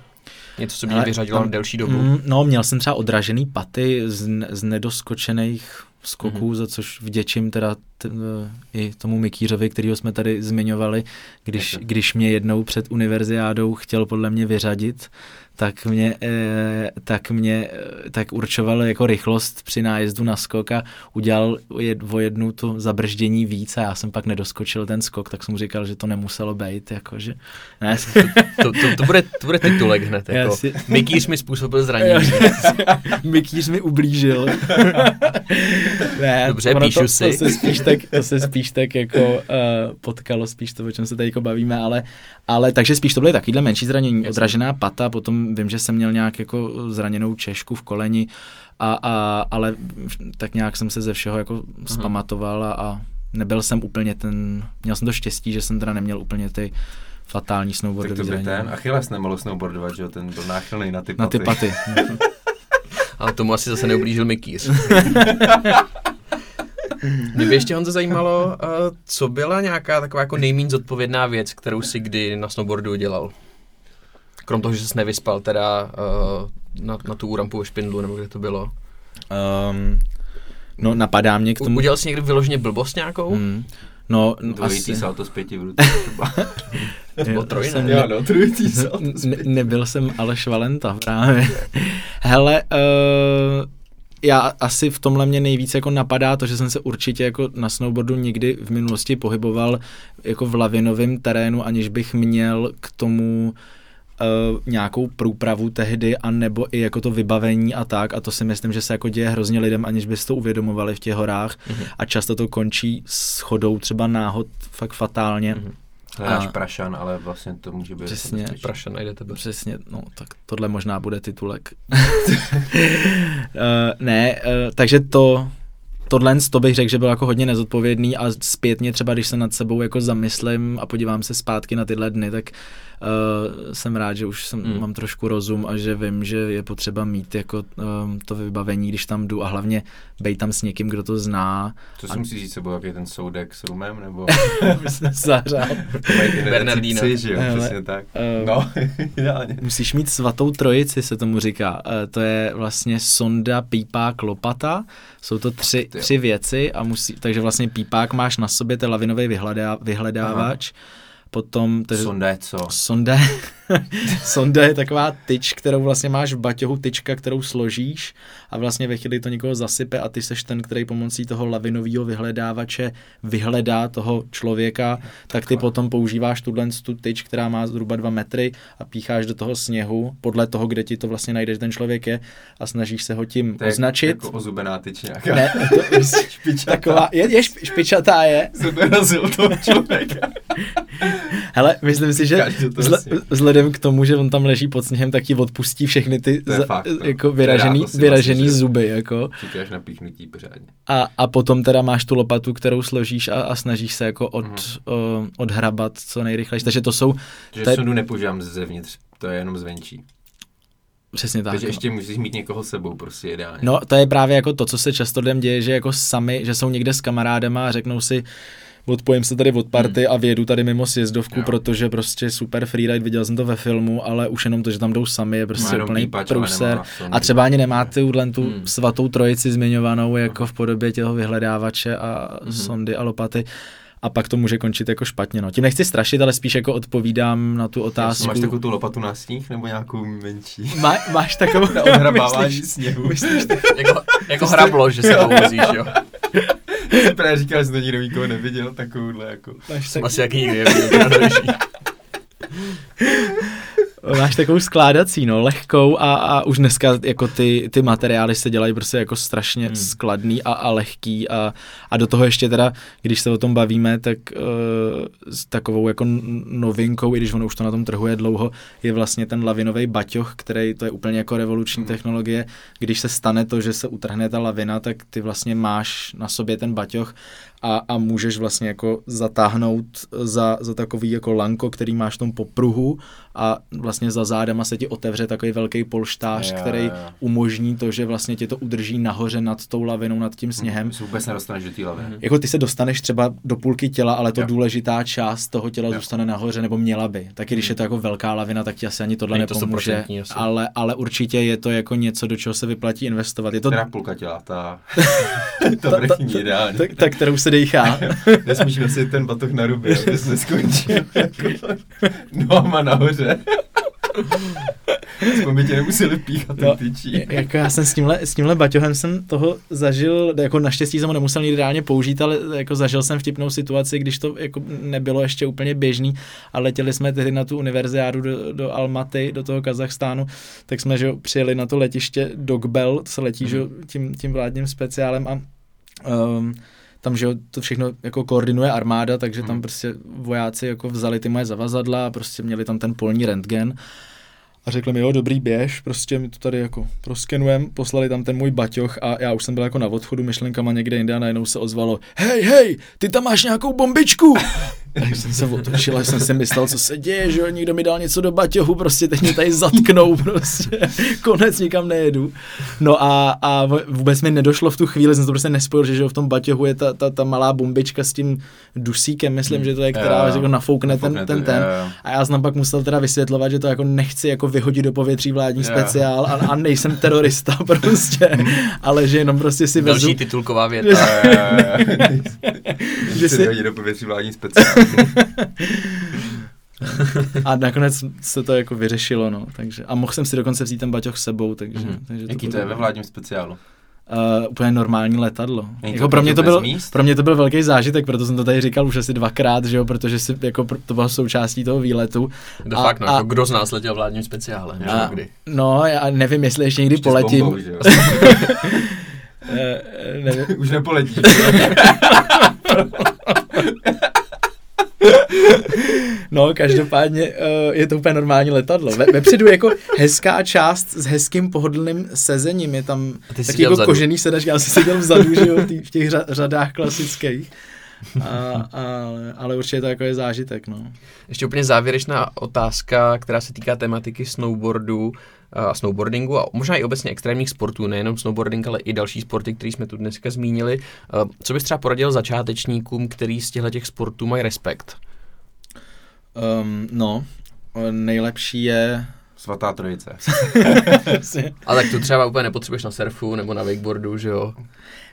Něco, co by mě vyřadilo tam- na delší dobu? Mm, no, měl jsem třeba odražený paty z, z nedoskočených skoků, Mhm. mm-hmm. za což vděčím teda t, eh, i tomu Mikýřovi, kterýho jsme tady zmiňovali, když, když mě jednou před univerziádou chtěl podle mě vyřadit, tak mě, eh, tak mě eh, tak určoval jako rychlost při nájezdu na skok a udělal jed, o jednu to zabrždění víc a já jsem pak nedoskočil ten skok, tak jsem mu říkal, že to nemuselo být, jakože ne, To, to, to, bude, to bude titulek hned. Jako, si- Mikýř mi způsobil zranění. Mikýř mi ublížil. ne, Dobře, píšu to, si. To se spíš tak, to se spíš tak jako uh, potkalo, spíš to, o čem se tady jako bavíme, ale, ale takže spíš to byly takovýhle menší zranění, odražená pata, potom vím, že jsem měl nějak jako zraněnou češku v koleni, a, a, ale tak nějak jsem se ze všeho jako zpamatoval a, a nebyl jsem úplně ten, měl jsem to štěstí, že jsem teda neměl úplně ty fatální Tak snowboardové to by zranění. ten Achilles nemohl snowboardovat, že jo, ten byl náchylný na ty Na ty paty. Ale tomu asi zase neublížil Mikýř. Mě by ještě Honzo zajímalo, uh, co byla nějaká taková jako nejméně zodpovědná věc, kterou si kdy na snowboardu udělal? Krom toho, že jsi nevyspal teda uh, na, na tu rampu ve Špindlu, nebo kde to bylo. Um, no napadá mě k tomu... Udělal jsi někdy vyloženě blbost nějakou? Hmm. No, Dvojitý asi... salto z pěti v ruce třeba. Nebo troj, jsem ne? no, trojitý ne, nebyl jsem Aleš Valenta právě. Hele, uh, já asi v tomhle mě nejvíc jako napadá to, že jsem se určitě jako na snowboardu nikdy v minulosti pohyboval jako v lavinovém terénu, aniž bych měl k tomu uh, nějakou průpravu tehdy, a nebo i jako to vybavení a tak. A to si myslím, že se jako děje hrozně lidem, aniž by si to uvědomovali v těch horách. Mhm. A často to končí s chodou třeba náhod fakt fatálně. Mhm. Hledáš A- prašan, ale vlastně to může být Přesně. nebezpečný. Praša najde tebe. Přesně, no tak tohle možná bude titulek. uh, ne, uh, takže to, tohle to bych řekl, že bylo jako hodně nezodpovědný a zpětně třeba, když se nad sebou jako zamyslím a podívám se zpátky na tyhle dny, tak uh, jsem rád, že už jsem, Mm. mám trošku rozum a že vím, že je potřeba mít jako um, to vybavení, když tam jdu a hlavně bej tam s někým, kdo to zná. Co si musíš říct sebou, jaký je ten soudek s rumem, nebo Bernardino. recepci, že jo, přesně tak. eh, No. Musíš mít svatou trojici, se tomu říká. E, To je vlastně sonda, pípák, lopata. Jsou to tři, Ty jo. tři věci, a musí, takže vlastně pípák máš na sobě, je lavinový vyhledá, vyhledávač. Potom takže Sonda je co? sonda, sonda je taková tyč, kterou vlastně máš v baťohu, tyčka, kterou složíš a vlastně ve chvíli to někoho zasype a ty seš ten, který pomocí toho lavinového vyhledávače vyhledá toho člověka, tak ty potom používáš tuhle tu tyč, která má zhruba dva metry a pícháš do toho sněhu podle toho, kde ti to vlastně najde, že ten člověk je a snažíš se ho tím To je označit. jako ozubená tyč nějaká. Ne, to je Špičatá. taková, je, je šp- špičatá je. Jsem toho člověka. Hele, myslím si, že Káži vzhledem k tomu, že on tam leží pod sněhem, tak ti odpustí všechny ty je fakt, no. jako vyražený, si vyražený že- zuby. Jako. Čekáš na píchnutí pořádně. A, a potom teda máš tu lopatu, kterou složíš a, a snažíš se jako od, Mhm. uh, odhrabat co nejrychleji. Takže to jsou je- sondu nepoužívám zevnitř, to je jenom zvenčí. přesně tak. Takže no. ještě musíš mít někoho s sebou, prostě ideálně. No, to je právě jako to, co se často lidem děje, že jako sami, že jsou někde s kamarádama a řeknou si, odpojím se tady od party a vědu tady mimo sjezdovku, Hmm. Jo. protože prostě super freeride, viděl jsem to ve filmu, ale už jenom to, že tam jdou sami, je prostě jenom úplný ale průser. A třeba ani nemá tuhle tu Hmm. svatou trojici zmiňovanou jako v podobě těho vyhledávače a Mhm. sondy a lopaty. A pak to může končit jako špatně. No. Tím nechci strašit, ale spíš jako odpovídám na tu otázku. Máš takovou tu lopatu na sníh, nebo nějakou menší? Má, máš takovou... Na odhrabávání myslíš, sněhu. myslíš, jako, jako hrablo, že se to vozíš, jo. Jsi právě říkal, že to nikdo nikoho neviděl, takovouhle jako. Asi jak nikdy neviděl. Máš takovou skládací, no, lehkou a, a už dneska jako ty, ty materiály se dělají prostě jako strašně hmm. skladný a, a lehký a, a do toho ještě teda, když se o tom bavíme, tak uh, s takovou jako novinkou, i když ono už to na tom trhu je dlouho, je vlastně ten lavinový baťoch, který to je úplně jako revoluční hmm. technologie. Když se stane to, že se utrhne ta lavina, tak ty vlastně máš na sobě ten baťoch a, a můžeš vlastně jako zatáhnout za, za takový jako lanko, který máš v tom popruhu a vlastně za zádama se ti otevře takový velký polštář, Jo, který jo. umožní to, že vlastně tě to udrží nahoře nad tou lavinou, nad tím sněhem. Se vůbec nedostaneš do té laviny. Jako ty se dostaneš třeba do půlky těla, ale to Jo. důležitá část toho těla Jo. zůstane nahoře, nebo měla by. Taky když je to jako velká lavina, tak ti asi ani tohle Není to nepomůže. 100% asi. Ale, ale určitě je to jako něco, do čeho se vyplatí investovat. Je to Teda půlka těla, ta, to vrchní ideálně. ta, ta, kterou se dejchá. Nesmíš nosit ten batoh na ruby, aby jsi neskončil jako nohama nahoře. Aspoň by tě nemuseli píchat No, tyčí. jako já jsem s tímhle, s tímhle baťohem jsem toho zažil, jako naštěstí jsem ho nemusel nikdy reálně použít, ale jako zažil jsem vtipnou situaci, když to jako nebylo ještě úplně běžný a letěli jsme tehdy na tu univerziádu do, do Almaty, do toho Kazachstánu, tak jsme že přijeli na to letiště Dogbel, to se letí že jo, tím, tím vládním speciálem a um, tam, že to všechno jako koordinuje armáda, takže tam Mhm. prostě vojáci jako vzali ty moje zavazadla a prostě měli tam ten polní rentgen a řekli mi, jo, dobrý běž, prostě mi to tady jako proskenujem, poslali tam ten můj baťoch a já už jsem byl jako na odchodu myšlenkama někde jinde a najednou se ozvalo, hej, hej, ty tam máš nějakou bombičku. A když jsem se otočil, a jsem si myslel, co se děje, že jo, někdo mi dal něco do baťohu, prostě teď mě tady zatknou, prostě, konec, nikam nejedu. No a, a vůbec mi nedošlo v tu chvíli, jsem to prostě nespojil, že, že jo, v tom baťohu je ta, ta, ta malá bombička s tím dusíkem, myslím, že to je, která Jo, jo. jako nafoukne ten, Nafoukne ten, ten. jo, jo. A já jsem pak musel teda vysvětlovat, že to jako nechci jako vyhodit do povětří vládní Jo. speciál a, a nejsem terorista prostě, ale že jenom prostě si vezu, Další titulková věta. Že že si- hodí do povětří vládní speciál. a nakonec se to jako vyřešilo, no, takže, a mohl jsem si dokonce vzít ten baťoch s sebou, takže, Mhm. takže Jaký to bylo- je ve vládním speciálu? Uh, úplně normální letadlo. Není Jako pro mě to byl, míst? pro mě to byl velký zážitek, proto jsem to tady říkal už asi dvakrát, že jo, protože si, jako, to bylo součástí toho výletu. De A- fakt, no, a- jako kdo z nás letěl vládním speciálem, A, kdy. no, já nevím, jestli ještě někdy Ještě s poletím. bombou, že jo? Eh, eh, nevím. Už nepoletíš. No, každopádně uh, je to úplně normální letadlo. Ve, vepředu je jako hezká část s hezkým pohodlným sezením. Je tam taky jako vzadu. kožený sedač, já jsem seděl vzadu, že jo, v, těch řa- řadách klasických. A, ale, ale určitě to jako je zážitek, no. Ještě úplně závěrečná otázka, která se týká tematiky snowboardu a snowboardingu a možná i obecně extrémních sportů, nejenom snowboarding, ale i další sporty, které jsme tu dneska zmínili. Eh, Co bys třeba poradil začátečníkům, který z těchto těch sportů mají respekt? Um, no, eh, nejlepší je... Svatá trojice. A tak tu třeba úplně nepotřebuješ na surfu nebo na wakeboardu, že jo?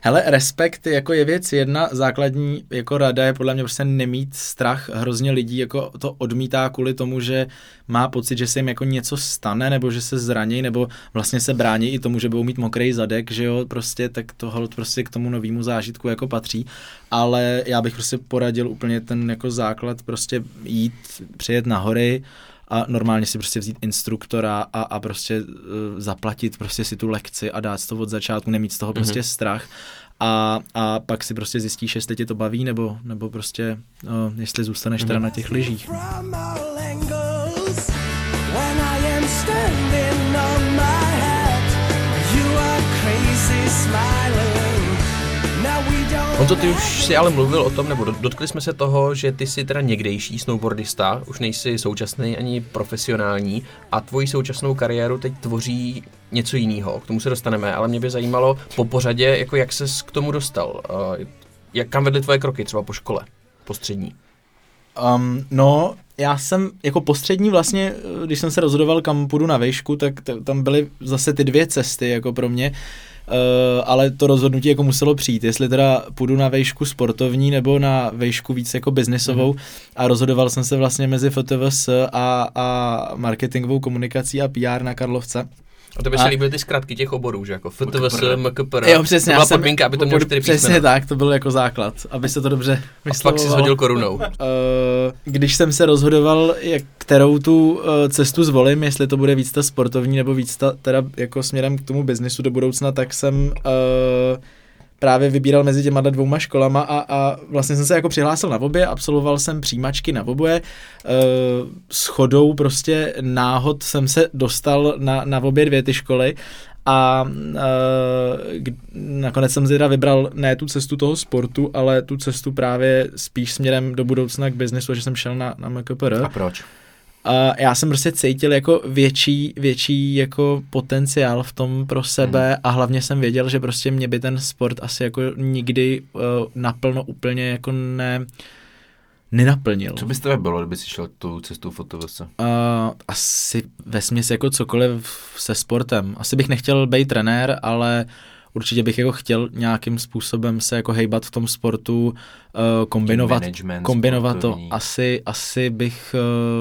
Hele, respekt jako je věc jedna, základní jako rada je podle mě prostě nemít strach. Hrozně lidí jako to odmítá kvůli tomu, že má pocit, že se jim jako něco stane, nebo že se zraní, nebo vlastně se brání i tomu, že budou mít mokrý zadek, že jo, prostě tak to hold prostě k tomu novému zážitku jako patří. Ale já bych prostě poradil úplně ten jako základ prostě jít, přijet na hory, a normálně si prostě vzít instruktora a, a prostě uh, zaplatit prostě si tu lekci a dát to od začátku, nemít z toho prostě strach. A, a pak si prostě zjistíš, jestli tě to baví, nebo, nebo prostě uh, jestli zůstaneš teda na těch lyžích. from Honzo, ty už si ale mluvil o tom, nebo dot- dotkli jsme se toho, že ty jsi teda někdejší snowboardista, už nejsi současný ani profesionální a tvoji současnou kariéru teď tvoří něco jiného. K tomu se dostaneme, ale mě by zajímalo po pořadě, jako jak ses k tomu dostal. Uh, jak kam vedly tvoje kroky třeba po škole, po střední? Um, no, já jsem jako postřední vlastně, eh, když jsem se rozhodoval, kam půjdu na vejšku, tak t- tam byly zase ty dvě cesty jako pro mě. Uh, ale to rozhodnutí jako muselo přijít, jestli teda půjdu na vejšku sportovní nebo na vejšku víc jako biznisovou mm. a rozhodoval jsem se vlastně mezi FTVS a, a marketingovou komunikací a PR na Karlovce. A tebe A- se líbily ty zkratky těch oborů, že jako FTVS, MKPR. Jo, přesně. To byla jsem- podmínka, aby to mělo čtyři Přesně písmena. tak, to byl jako základ, aby se to dobře A pak si vyslovovalo. shodil korunou. Eh, když jsem se rozhodoval, jak, kterou tu eh, cestu zvolím, jestli to bude víc ta sportovní nebo víc ta teda jako směrem k tomu biznisu do budoucna, tak jsem eh, právě vybíral mezi těma dvouma školama a, a vlastně jsem se jako přihlásil na obě, absolvoval jsem přijímačky na oboje, eh, s chodou prostě náhod jsem se dostal na, na obě dvě ty školy a uh, nakonec jsem teda vybral ne tu cestu toho sportu, ale tu cestu právě spíš směrem do budoucna k biznesu, že jsem šel na, na MKPR. A proč? A já jsem prostě cítil jako větší, větší jako potenciál v tom pro sebe Hmm. a hlavně jsem věděl, že prostě mě by ten sport asi jako nikdy uh, naplno úplně jako ne, nenaplnil. Co by z tebe bylo, kdyby si šel tou cestou fotovese? Uh, asi ve smyslu jako cokoliv se sportem. Asi bych nechtěl být trenér, ale určitě bych jako chtěl nějakým způsobem se jako hejbat v tom sportu, uh, kombinovat, kombinovat to. Asi, asi bych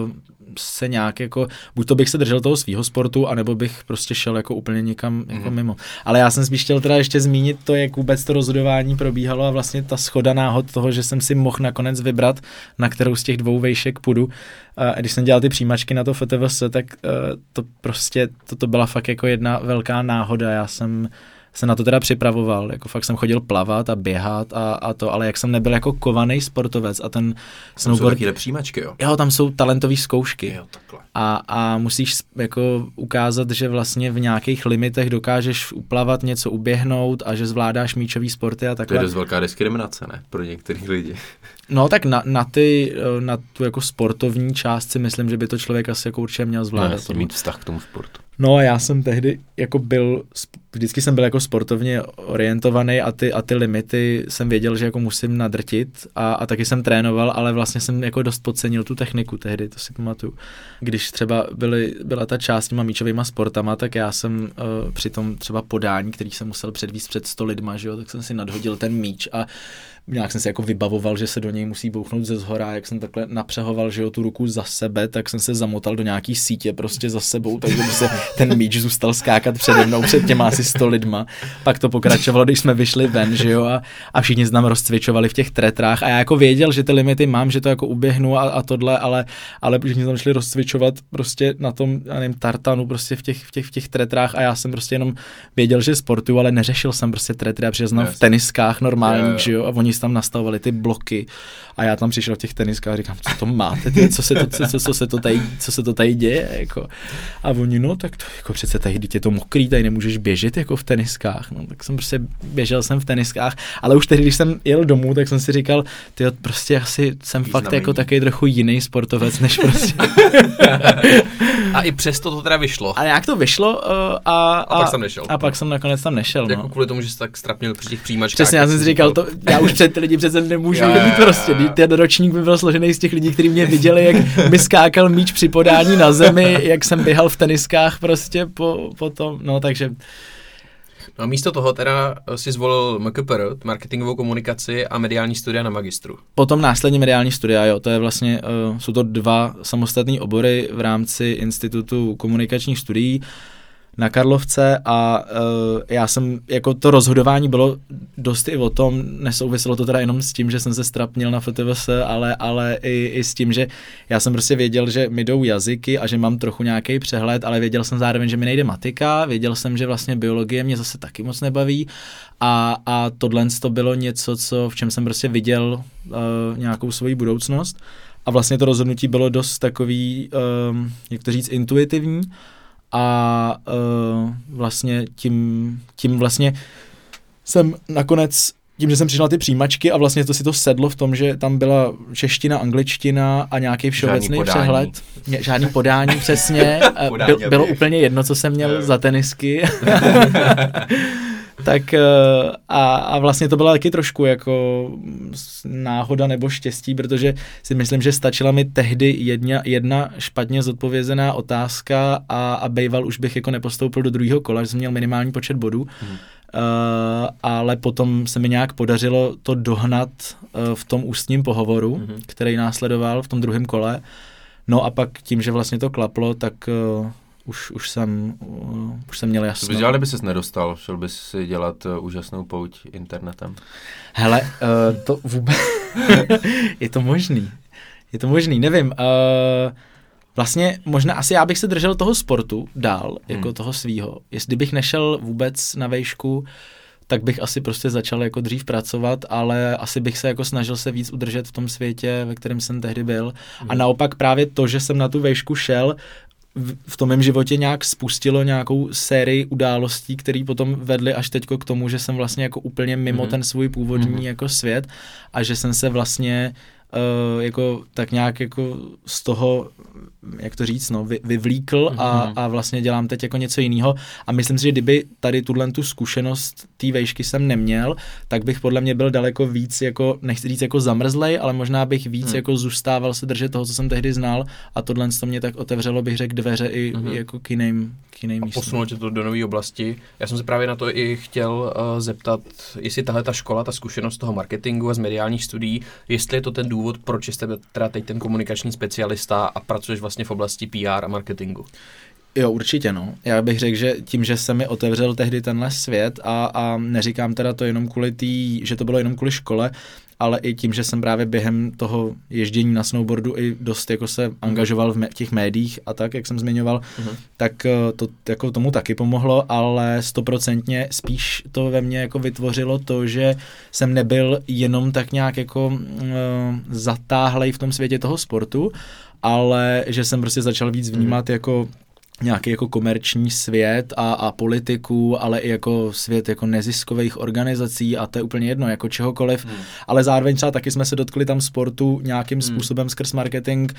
uh, se nějak jako, buď to bych se držel toho svého sportu, anebo bych prostě šel jako úplně někam jako Mhm. mimo. Ale já jsem spíš chtěl teda ještě zmínit to, jak vůbec to rozhodování probíhalo a vlastně ta schoda náhod toho, že jsem si mohl nakonec vybrat, na kterou z těch dvou vejšek půjdu. A když jsem dělal ty přijímačky na to FTVS, tak uh, to prostě, to, to byla fakt jako jedna velká náhoda. Já jsem se na to teda připravoval, jako fakt jsem chodil plavat a běhat a, a to, ale jak jsem nebyl jako kovaný sportovec a ten Tam jsou snowboard, přijímačky, jo. jo, tam jsou talentové zkoušky Jo, takhle. a, a musíš jako ukázat, že vlastně v nějakých limitech dokážeš uplavat, něco uběhnout a že zvládáš míčový sporty a To je takhle. dost velká diskriminace, ne? Pro některý lidi. No tak na, na, ty, eh, na tu jako sportovní část si myslím, že by to člověk asi jako určitě měl No, zvládat. tohle. mít vztah k tomu sportu. No a já jsem tehdy jako byl, vždycky jsem byl jako sportovně orientovaný a ty, a ty limity jsem věděl, že jako musím nadrtit a, a taky jsem trénoval, ale vlastně jsem jako dost podcenil tu techniku tehdy, to si pamatuju. Když třeba byly, byla ta část s těma míčovýma sportama, tak já jsem uh, při tom třeba podání, který jsem musel předvíst před 100 lidma, že jo, tak jsem si nadhodil ten míč a nějak jsem si jako vybavoval, že se do něj musí bouchnout ze zhora, jak jsem takhle napřehoval, že jo, tu ruku za sebe, tak jsem se zamotal do nějaký sítě prostě za sebou, takže by se ten míč zůstal skákat přede mnou před těma asi 100 lidma. Pak to pokračovalo, když jsme vyšli ven, že jo, a, a všichni se nám rozcvičovali v těch tretrách. A já jako věděl, že ty limity mám, že to jako uběhnu a, a tohle, ale, ale všichni tam šli rozcvičovat prostě na tom, já nevím, tartanu prostě v těch, v těch, v těch tretrách a já jsem prostě jenom věděl, že sportuju, ale neřešil jsem prostě tretry, já protože znám v teniskách normálních, že jo, a oni tam nastavovali ty bloky a já tam přišel v těch teniskách a říkám, co to máte, ty, co, se to, co, co, co, se to tady, co se to tady děje, jako. A oni, no, tak to, jako přece tady, je to mokrý, tady nemůžeš běžet jako v teniskách, no, tak jsem prostě běžel jsem v teniskách, ale už tehdy, když jsem jel domů, tak jsem si říkal, ty prostě asi jsem fakt Významný. jako taky trochu jiný sportovec, než prostě. A i přesto to teda vyšlo. A jak to vyšlo uh, a, A pak jsem nešel. A pak jsem nakonec tam nešel, Jako no. kvůli tomu, že jsi tak strapnil při těch přijímačkách. Přesně, já jsem si říkal, to, já už před ty lidi přece nemůžu jo, mít jo, prostě. Jo. Ten ročník by byl složený z těch lidí, kteří mě viděli, jak mi skákal míč při podání na zemi, jak jsem běhal v teniskách prostě po, po tom, no takže No a místo toho teda eh, si zvolil MKPR, marketingovou komunikaci a mediální studia na magistru. potom následně mediální studia, jo, to je vlastně, uh, jsou to dva samostatné obory v rámci Institutu komunikačních studií na Karlovce a uh, já jsem, jako to rozhodování bylo dost i o tom, nesouviselo to teda jenom s tím, že jsem se strapnil na FTVS, ale, ale i, i s tím, že já jsem prostě věděl, že mi jdou jazyky a že mám trochu nějaký přehled, ale věděl jsem zároveň, že mi nejde matika, věděl jsem, že vlastně biologie mě zase taky moc nebaví a, a tohle to bylo něco, co, v čem jsem prostě viděl uh, nějakou svoji budoucnost. A vlastně to rozhodnutí bylo dost takový, um, jak to říct, intuitivní a uh, vlastně tím, tím vlastně jsem nakonec tím, že jsem přišel ty přijímačky a vlastně to si to sedlo v tom, že tam byla čeština, angličtina a nějaký všeobecný podání. přehled. Ně- Žádný podání přesně. Eh, Podání Byl, bylo úplně jedno, co jsem měl za tenisky. tak eh, a, a vlastně to byla taky trošku jako náhoda nebo štěstí, protože si myslím, že stačila mi tehdy jedna, jedna špatně zodpovězená otázka a, a bejval už bych jako nepostoupil do druhého kola, že jsem měl minimální počet bodů. Hmm. Uh, ale potom se mi nějak podařilo to dohnat uh, v tom ústním pohovoru, Mhm. mm-hmm. který následoval v tom druhém kole. No a pak tím, že vlastně to klaplo, tak uh, už, už, jsem, uh, už jsem měl Co jasno. bys dělal, kdyby ses nedostal? Šel bys si dělat uh, úžasnou pouť internetem? Hele, uh, to vůbec... je to možný. Je to možný, nevím. Uh, vlastně možná asi já bych se držel toho sportu dál, jako Hmm. toho svýho. Jestli bych nešel vůbec na vejšku, tak bych asi prostě začal jako dřív pracovat, ale asi bych se jako snažil se víc udržet v tom světě, ve kterém jsem tehdy byl. A naopak právě to, že jsem na tu vejšku šel, v, tom mém životě nějak spustilo nějakou sérii událostí, které potom vedly až teďko k tomu, že jsem vlastně jako úplně mimo Mhm. ten svůj původní Mhm. jako svět a že jsem se vlastně uh, jako tak nějak jako z toho, jak to říct, no, vy, vyvlíkl a, Mhm. a vlastně dělám teď jako něco jiného a myslím si, že kdyby tady tuhle tu zkušenost té vejšky jsem neměl, tak bych podle mě byl daleko víc jako, nechci říct jako zamrzlej, ale možná bych víc Hmm. jako zůstával se držet toho, co jsem tehdy znal a tohle to mě tak otevřelo, bych řekl, dveře i, i jako k jiným, k jiným A místům. posunulo tě to do nové oblasti. Já jsem se právě na to i chtěl uh, zeptat, jestli tahle ta škola, ta zkušenost toho marketingu a z mediálních studií, jestli je to ten důvod, proč jste teda teď ten komunikační specialista a pracuješ vlastně v oblasti PR a marketingu. Jo, určitě no. Já bych řekl, že tím, že se mi otevřel tehdy tenhle svět a, a neříkám teda to jenom kvůli tý, že to bylo jenom kvůli škole, ale i tím, že jsem právě během toho ježdění na snowboardu i dost jako se angažoval v, v těch médiích a tak, jak jsem zmiňoval, Mhm. tak eh, to jako tomu taky pomohlo, ale stoprocentně spíš to ve mně jako vytvořilo to, že jsem nebyl jenom tak nějak jako uh, zatáhlej v tom světě toho sportu, ale že jsem prostě začal víc vnímat jako nějaký jako komerční svět a, a politiku, ale i jako svět jako neziskových organizací a to je úplně jedno, jako čehokoliv, hmm. ale zároveň třeba taky jsme se dotkli tam sportu nějakým hmm. způsobem skrz marketing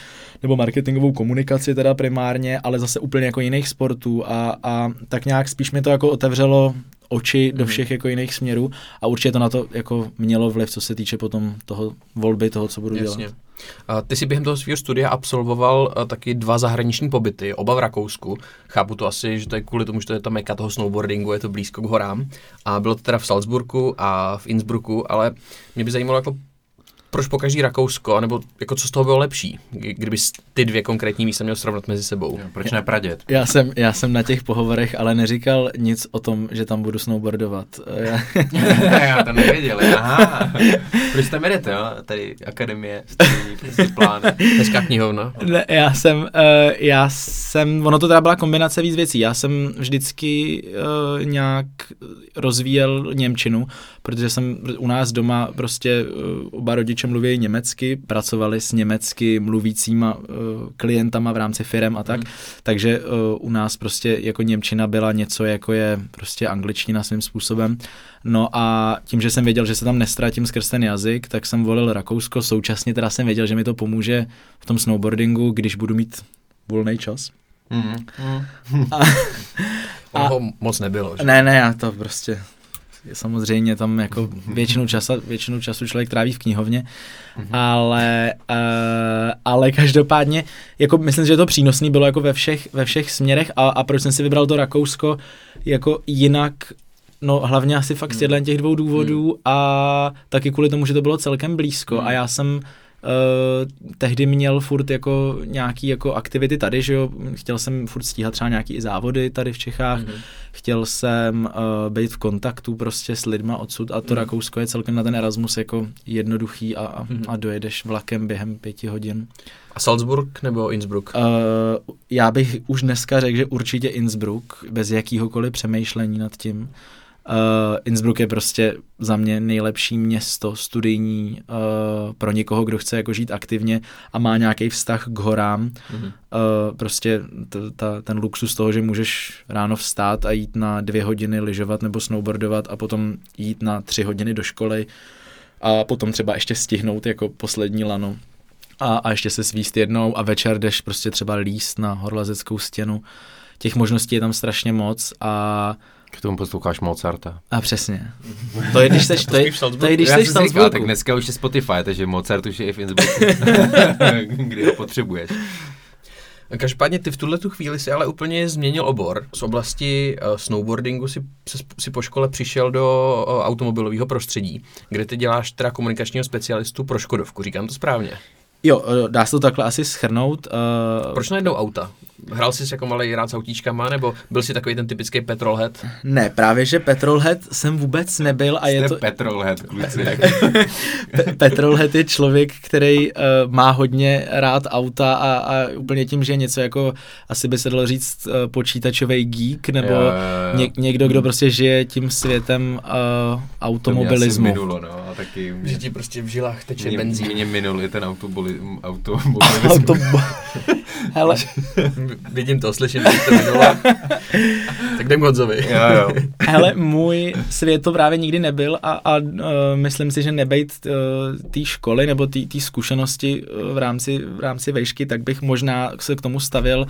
nebo marketingovou komunikaci teda primárně, ale zase úplně jako jiných sportů a, a tak nějak spíš mi to jako otevřelo oči do všech jako jiných směrů a určitě to na to jako mělo vliv, co se týče potom toho volby, toho, co budu Jasně. dělat. Ty si během toho svého studia absolvoval a, taky dva zahraniční pobyty, oba v Rakousku. Chápu to asi, že to je kvůli tomu, že to je ta meka toho snowboardingu, je to blízko k horám. A bylo to teda v Salzburgu a v Innsbrucku, ale mě by zajímalo, jako proč po každý Rakousko, nebo jako co z toho bylo lepší, kdy- kdyby ty dvě konkrétní místa měl srovnat mezi sebou. Proč ne pradět? Já jsem, já jsem na těch pohovorech ale neříkal nic o tom, že tam budu snowboardovat. Já, Já to nevěděl, aha. Proč tam jedete, jo? Tady akademie, stejný prostě plán. Hezká knihovna. ne, já jsem, uh, já jsem, ono to teda byla kombinace víc věcí. Já jsem vždycky uh, nějak rozvíjel Němčinu, protože jsem u nás doma prostě uh, oba rodiče mluví německy, pracovali s německy mluvícíma uh, klientama v rámci firem a tak, hmm. takže uh, u nás prostě jako Němčina byla něco, jako je prostě angličtina svým způsobem. No a tím, že jsem věděl, že se tam nestratím skrz ten jazyk, tak jsem volil Rakousko, současně teda jsem věděl, že mi to pomůže v tom snowboardingu, když budu mít volný čas. Mhm. Ono A- ho moc nebylo. Že? Ne, ne, já to prostě samozřejmě tam jako většinu, časa, většinu času člověk tráví v knihovně, ale, uh, ale každopádně, jako myslím, že to přínosný bylo jako ve všech, ve všech směrech. A, a proč jsem si vybral to Rakousko jako jinak? No hlavně asi fakt z těch dvou důvodů a taky kvůli tomu, že to bylo celkem blízko. A já jsem Uh, tehdy měl furt jako nějaký jako aktivity tady, že jo, chtěl jsem furt stíhat třeba nějaký i závody tady v Čechách, mm-hmm. chtěl jsem uh, být v kontaktu prostě s lidma odsud a to mm. Rakousko je celkem na ten Erasmus jako jednoduchý a, a, Mhm. a dojedeš vlakem během pěti hodin. A Salzburg nebo Innsbruck? Uh, já bych už dneska řekl, že určitě Innsbruck, bez jakýhokoliv přemýšlení nad tím. Uh, Innsbruck je prostě za mě nejlepší město studijní uh, pro někoho, kdo chce jako žít aktivně a má nějaký vztah k horám. Mhm. Uh, prostě t- ta, ten luxus toho, že můžeš ráno vstát a jít na dvě hodiny lyžovat nebo snowboardovat a potom jít na tři hodiny do školy a potom třeba ještě stihnout jako poslední lano a, a ještě se svíst jednou a večer jdeš prostě třeba líst na horlezeckou stěnu. Těch možností je tam strašně moc a, K tomu posloucháš Mozarta. a přesně. To je, když seš, to je, spíš v Salzburgu. to je, když seš jsem v Salzburgu. tak dneska už je Spotify, takže Mozart už je i v Innsbrucku. Kdy ho potřebuješ. Každopádně ty v tuhle tu chvíli si ale úplně změnil obor. Z oblasti uh, snowboardingu si, si, si po škole přišel do uh, automobilového prostředí, kde ty děláš teda komunikačního specialistu pro Škodovku, říkám to správně. Jo, eh, dá se to takhle asi schrnout. Uh, Proč najednou auta? Hrál jsi jako malý rád s autíčkama, nebo byl jsi takový ten typický petrolhead? Ne, právě že Petrolhead jsem vůbec nebyl a je Jste to... Petrolhead, kluci. jak- Pe- Petrolhead je člověk, který uh, má hodně rád auta a, a úplně tím, že je něco jako, asi by se dalo říct, uh, počítačový geek, nebo Jo, jo, jo. ně, někdo, kdo prostě žije tím světem uh, To mě asi automobilismu. Minulo, no, a taky Že ti prostě v žilách teče mě, benzín. mě minul i ten autoboli, auto, Auto... Hele, Vidím to, slyším to, to minula. tak jdem Honzovi. jo, jo. hele, můj svět to právě nikdy nebyl a, a uh, myslím si, že nebejt uh, té školy nebo té zkušenosti uh, v rámci, v rámci vejšky, tak bych možná se k tomu stavil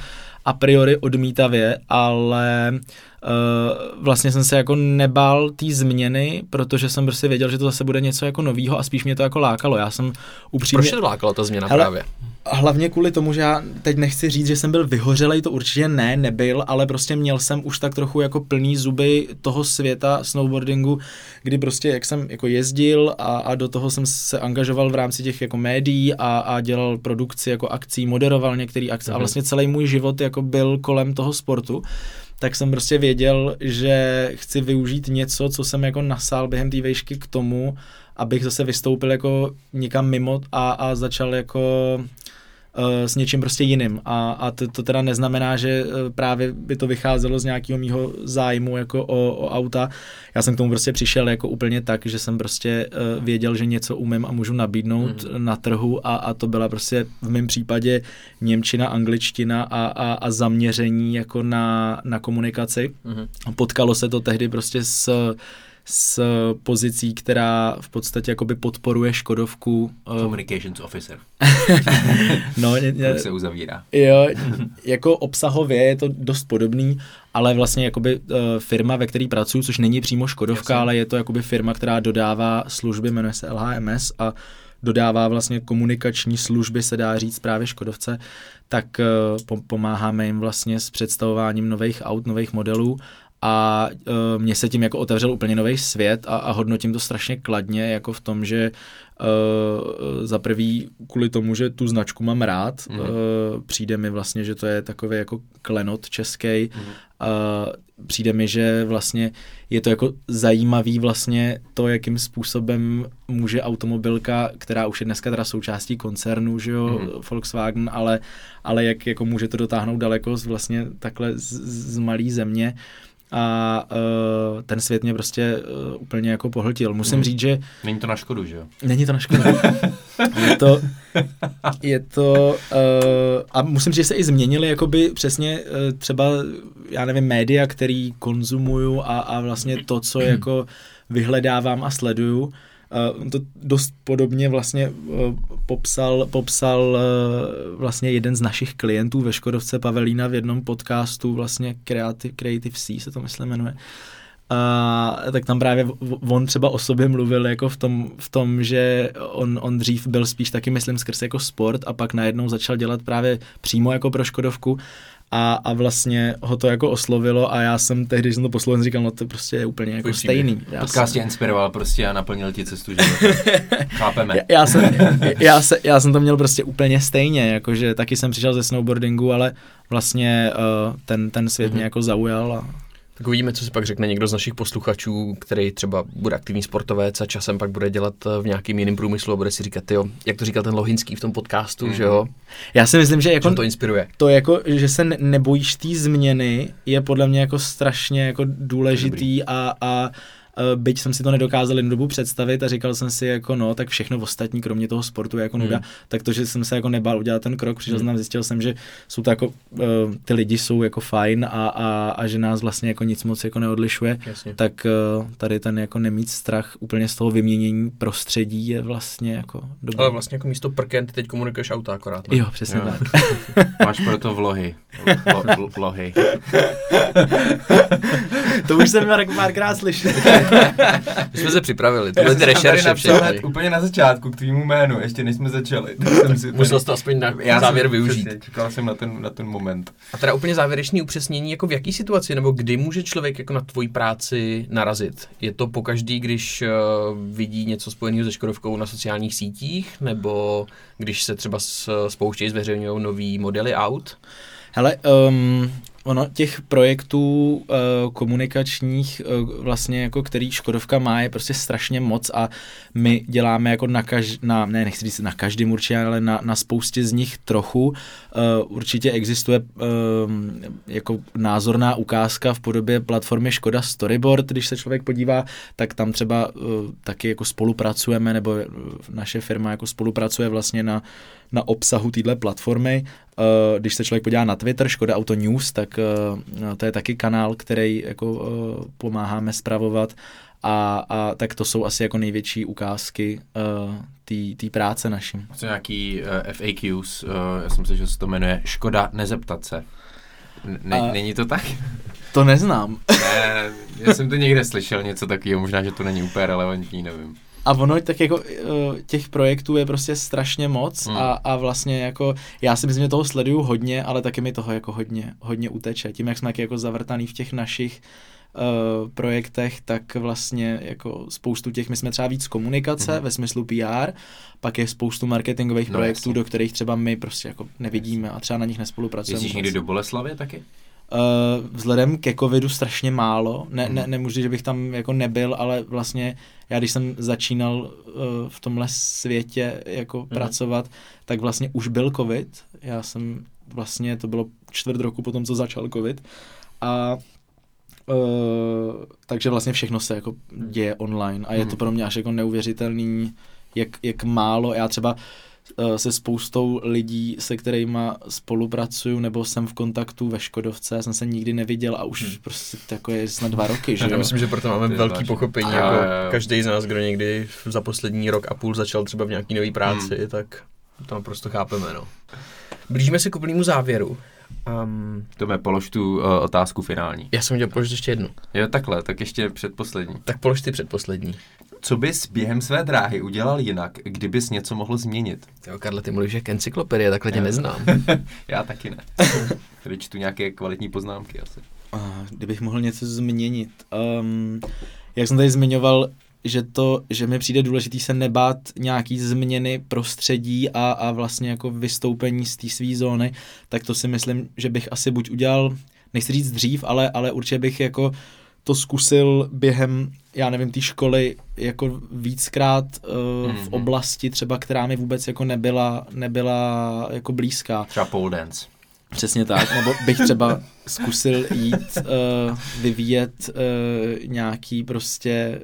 a priori odmítavě, ale uh, vlastně jsem se jako nebál té změny, protože jsem prostě věděl, že to zase bude něco jako novýho a spíš mě to jako lákalo. Já jsem upřímně... Proč to lákala ta změna Hele, právě? Hlavně kvůli tomu, že já teď nechci říct, že jsem byl vyhořelej, to určitě ne, nebyl, ale prostě měl jsem už tak trochu jako plný zuby toho světa snowboardingu, kdy prostě jak jsem jako jezdil a, a do toho jsem se angažoval v rámci těch jako médií a, a dělal produkci jako akcí, moderoval některé akce a vlastně celý můj život jako byl kolem toho sportu. tak jsem prostě věděl, že chci využít něco, co jsem jako nasál během té vejšky k tomu, abych zase vystoupil jako někam mimo a, a začal jako s něčím prostě jiným. A, a to, to teda neznamená, že eh, právě by to vycházelo z nějakého mýho zájmu jako o, o auta. Já jsem k tomu prostě přišel jako úplně tak, že jsem prostě eh, věděl, že něco umím a můžu nabídnout mm. na trhu a, a to byla prostě v mém případě Němčina, angličtina a, a, a zaměření jako na, na komunikaci. Mm. Potkalo se to tehdy prostě s s pozicí, která v podstatě jakoby podporuje Škodovku. eh, Communications officer. no, To se uzavírá. Jo, jako obsahově je to dost podobný, ale vlastně jakoby uh, firma, ve které pracuji, což není přímo Škodovka, Jasně. ale je to jakoby firma, která dodává služby, jmenuje se LHMS a dodává vlastně komunikační služby, se dá říct právě Škodovce, tak pom- pomáháme jim vlastně s představováním nových aut, nových modelů a uh, mně se tím jako otevřel úplně nový svět a, a hodnotím to strašně kladně, jako v tom, že uh, za prvý kvůli tomu, že tu značku mám rád, mm. uh, přijde mi vlastně, že to je takový jako klenot český. Mm. Uh, přijde mi, že vlastně je to jako zajímavý vlastně to, jakým způsobem může automobilka, která už je dneska teda součástí koncernu, že jo, mm. Volkswagen, ale, ale jak jako může to dotáhnout daleko z vlastně takhle z, z malé země a uh, ten svět mě prostě uh, úplně jako pohltil. Musím Mhm. říct, že Není to na škodu, že jo? Není to na škodu. je to, je to uh, a musím říct, že se i změnily jakoby přesně uh, třeba, já nevím, média, který konzumuju a, a vlastně to, co jako vyhledávám a sleduju. Uh, to dost podobně vlastně uh, popsal, popsal uh, vlastně jeden z našich klientů ve Škodovce Pavelína v jednom podcastu, vlastně Creative, Creative C se to myslím jmenuje. A tak tam právě on třeba o sobě mluvil jako v tom, v tom že on, on dřív byl spíš taky, myslím, skrz jako sport a pak najednou začal dělat právě přímo jako pro Škodovku a, a vlastně ho to jako oslovilo a já jsem tehdy, když jsem to poslouchal, říkal, no to prostě je úplně jako příběh. stejný. Já Podcast tě jsem, inspiroval prostě a naplnil ti cestu života. Chápeme. já, já, jsem, já, se, já jsem to měl prostě úplně stejně, jakože taky jsem přišel ze snowboardingu, ale vlastně uh, ten, ten svět mě jako zaujal a Tak uvidíme, co si pak řekne někdo z našich posluchačů, který třeba bude aktivní sportovec a časem pak bude dělat eh, v nějakým jiném průmyslu a bude si říkat, jo, jak to říkal ten Lohinský v tom podcastu, mm. že jo, já si myslím, že jako to inspiruje. to jako, že se ne- nebojíš té změny, je podle mě jako strašně jako důležitý a, a eh, byť jsem si to nedokázal jednu dobu představit a říkal jsem si jako no, tak všechno ostatní, kromě toho sportu je jako nuda, Hmm. tak to, že jsem se jako nebál udělat ten krok, přišel jsem tam, zjistil jsem, že jsou to jako, uh, ty lidi jsou jako fajn a, a, a že nás vlastně jako nic moc jako neodlišuje, Jasně. tak uh, tady ten jako nemít strach úplně z toho vyměnění prostředí je vlastně jako dobrý. Ale vlastně jako místo prken ty teď komunikuješ auta akorát. Ne? Jo, přesně Jo. tak. Máš proto vlohy. Lo, lo, lohy. to už jsem Mark párkrát slyšel. My jsme se připravili, tohle ty rešerše všechny. úplně na začátku k tvýmu jménu, ještě než jsme začali. Tak jsem si Musel jsi to aspoň na Já závěr jsem, využít. Přesně, čekal jsem na ten, na ten moment. A teda úplně závěrečný upřesnění, jako v jaký situaci nebo kdy může člověk jako na tvoji práci narazit? Je to pokaždý, když uh, vidí něco spojeného se Škodovkou na sociálních sítích, nebo když se třeba s, spouštějí, zveřejňují nový modely aut? Hele, um, ono těch projektů uh, komunikačních, uh, vlastně jako který Škodovka má, je prostě strašně moc a my děláme jako na, kaž, na ne, nechci říct na každém určitě, ale na, na spoustě z nich trochu. Uh, určitě existuje um, jako názorná ukázka v podobě platformy Škoda Storyboard, když se člověk podívá, tak tam třeba uh, taky jako spolupracujeme, nebo uh, naše firma jako spolupracuje vlastně na, na obsahu téhle platformy. Uh, když se člověk podívá na Twitter, Škoda Auto News, tak uh, to je taky kanál, který jako uh, pomáháme spravovat a, a tak to jsou asi jako největší ukázky uh, té práce naší. Jsou nějaký uh, FAQs, uh, já jsem si, že se to jmenuje Škoda nezeptat se. N- Ne, A- Není to tak? To neznám. ne, já jsem to někde slyšel, něco takového, možná, že to není úplně relevantní, nevím. A ono tak jako eh, těch projektů je prostě strašně moc Hmm. a, a vlastně jako já si myslím, že toho sleduju hodně, ale taky mi toho jako hodně, hodně uteče. Tím, jak jsme taky jako zavrtaný v těch našich uh, projektech, tak vlastně jako spoustu těch, my jsme třeba víc komunikace Mhm. ve smyslu PR, pak je spoustu marketingových No, projektů, jasně. do kterých třeba my prostě jako nevidíme a třeba na nich nespolupracujeme. Jezdíš vůbec. někdy do Boleslavy taky? Uh, vzhledem ke covidu strašně málo, ne, ne, nemůžu, že bych tam jako nebyl, ale vlastně já když jsem začínal uh, v tomhle světě jako mm. pracovat, tak vlastně už byl covid, já jsem vlastně, to bylo čtvrt roku potom, co začal covid. A Uh, takže vlastně všechno se jako děje online a je to pro mě až jako neuvěřitelný, jak, jak málo. Já třeba uh, se spoustou lidí, se kterými spolupracuju nebo jsem v kontaktu ve Škodovce, jsem se nikdy neviděl a už hmm. prostě jako je snad dva roky, že jo? Já myslím, že proto máme To je velký pochopení, Jo, jako každý z nás, kdo někdy za poslední rok a půl začal třeba v nějaký nový práci, tak to naprosto chápeme, no. Blížíme se k úplnému závěru. Um, Tome, polož tu uh, otázku finální. já jsem chtěl položit ještě jednu. Jo, takhle, tak ještě předposlední. Tak polož ty předposlední. Co bys během své dráhy udělal jinak, kdybys něco mohl změnit? Jo, Karle, ty mluvíš jak encyklopedie, takhle tě neznám. Já taky ne. Tady čtu nějaké kvalitní poznámky asi. A kdybych mohl něco změnit. Um, jak jsem tady zmiňoval, že to, že mi přijde důležitý se nebát nějaký změny prostředí a, a vlastně jako vystoupení z té své zóny, tak to si myslím, že bych asi buď udělal, nechci říct dřív, ale, ale určitě bych jako to zkusil během, já nevím, té školy jako víckrát uh, mm-hmm. v Mhm. oblasti třeba, která mi vůbec jako nebyla, nebyla jako blízká. Třeba pole dance. Přesně tak, nebo bych třeba zkusil jít uh, vyvíjet uh, nějaký prostě,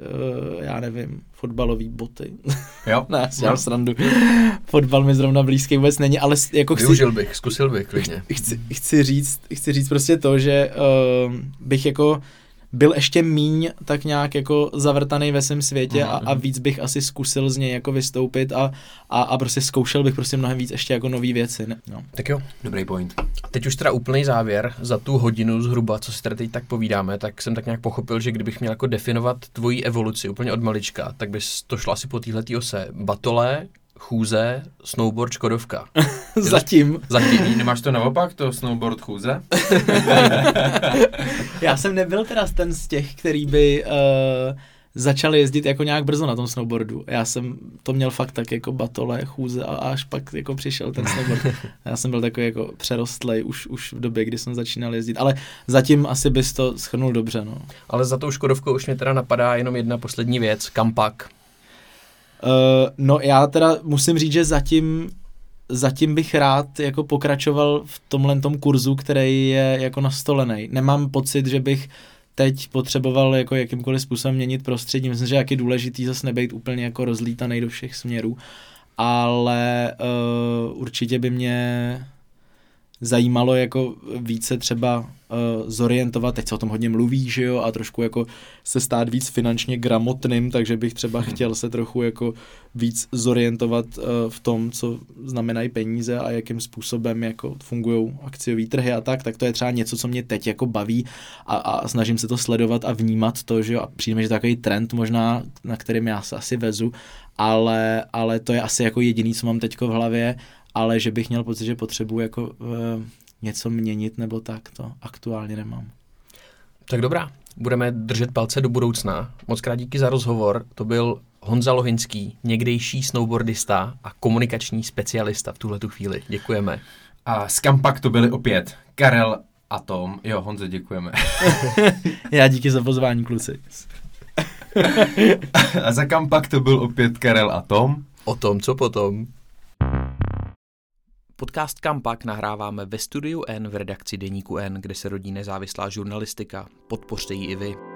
uh, já nevím, fotbalový boty. Jo? ne, já no. srandu. Fotbal mi zrovna blízký vůbec není, ale jako chci, Využil bych, zkusil bych klidně. chci, chci, říct, chci říct prostě to, že uh, bych jako byl ještě míň tak nějak jako zavrtaný ve svém světě a, a víc bych asi zkusil z něj jako vystoupit a, a, a prostě zkoušel bych prostě mnohem víc ještě jako nové věci. Ne? No. Tak jo, Dobrý point. teď už teda úplný závěr za tu hodinu zhruba, co si tady teď tak povídáme, tak jsem tak nějak pochopil, že kdybych měl jako definovat tvoji evoluci úplně od malička, tak bys to šlo asi po téhle ose. Batole, chůze, snowboard, škodovka. Zatím. Zatím. Nemáš to naopak, to snowboard chůze? Já jsem nebyl teda ten z těch, který by uh, začal jezdit jako nějak brzo na tom snowboardu. Já jsem to měl fakt tak jako batole, chůze a až pak jako přišel ten snowboard. Já jsem byl takový jako přerostlej už, už v době, kdy jsem začínal jezdit, ale zatím asi bys to schrnul dobře, no. Ale za tou škodovkou už mě teda napadá jenom jedna poslední věc. Kam pak? Uh, no já teda musím říct, že zatím zatím bych rád jako pokračoval v tomhle tom kurzu, který je jako nastolený. Nemám pocit, že bych teď potřeboval jako jakýmkoliv způsobem měnit prostředí. Myslím, že jak je důležitý zase nebejt úplně jako rozlítaný do všech směrů, ale uh, určitě by mě zajímalo jako více třeba uh, zorientovat, teď se o tom hodně mluví, že jo, a trošku jako se stát víc finančně gramotným, takže bych třeba chtěl se trochu jako víc zorientovat uh, v tom, co znamenají peníze a jakým způsobem jako fungují akciové trhy a tak, tak to je třeba něco, co mě teď jako baví a, a snažím se to sledovat a vnímat to, že jo, a přijde mi, že takový trend možná, na kterým já se asi vezu, ale, ale to je asi jako jediný, co mám teďko v hlavě, ale že bych měl pocit, že potřebuji jako uh, něco měnit nebo tak, to aktuálně nemám. Tak dobrá, budeme držet palce do budoucna. Moc krát díky za rozhovor. To byl Honza Lohinský, někdejší snowboardista a komunikační specialista v tuhle tu chvíli. Děkujeme. A z Kampak to byli opět Karel a Tom. Jo, Honzo, děkujeme. Já díky za pozvání, kluci. a za Kampak to byl opět Karel a Tom. O tom, co potom. Podcast Kampak nahráváme ve studiu N v redakci Deníku N, kde se rodí nezávislá žurnalistika. Podpořte ji i vy.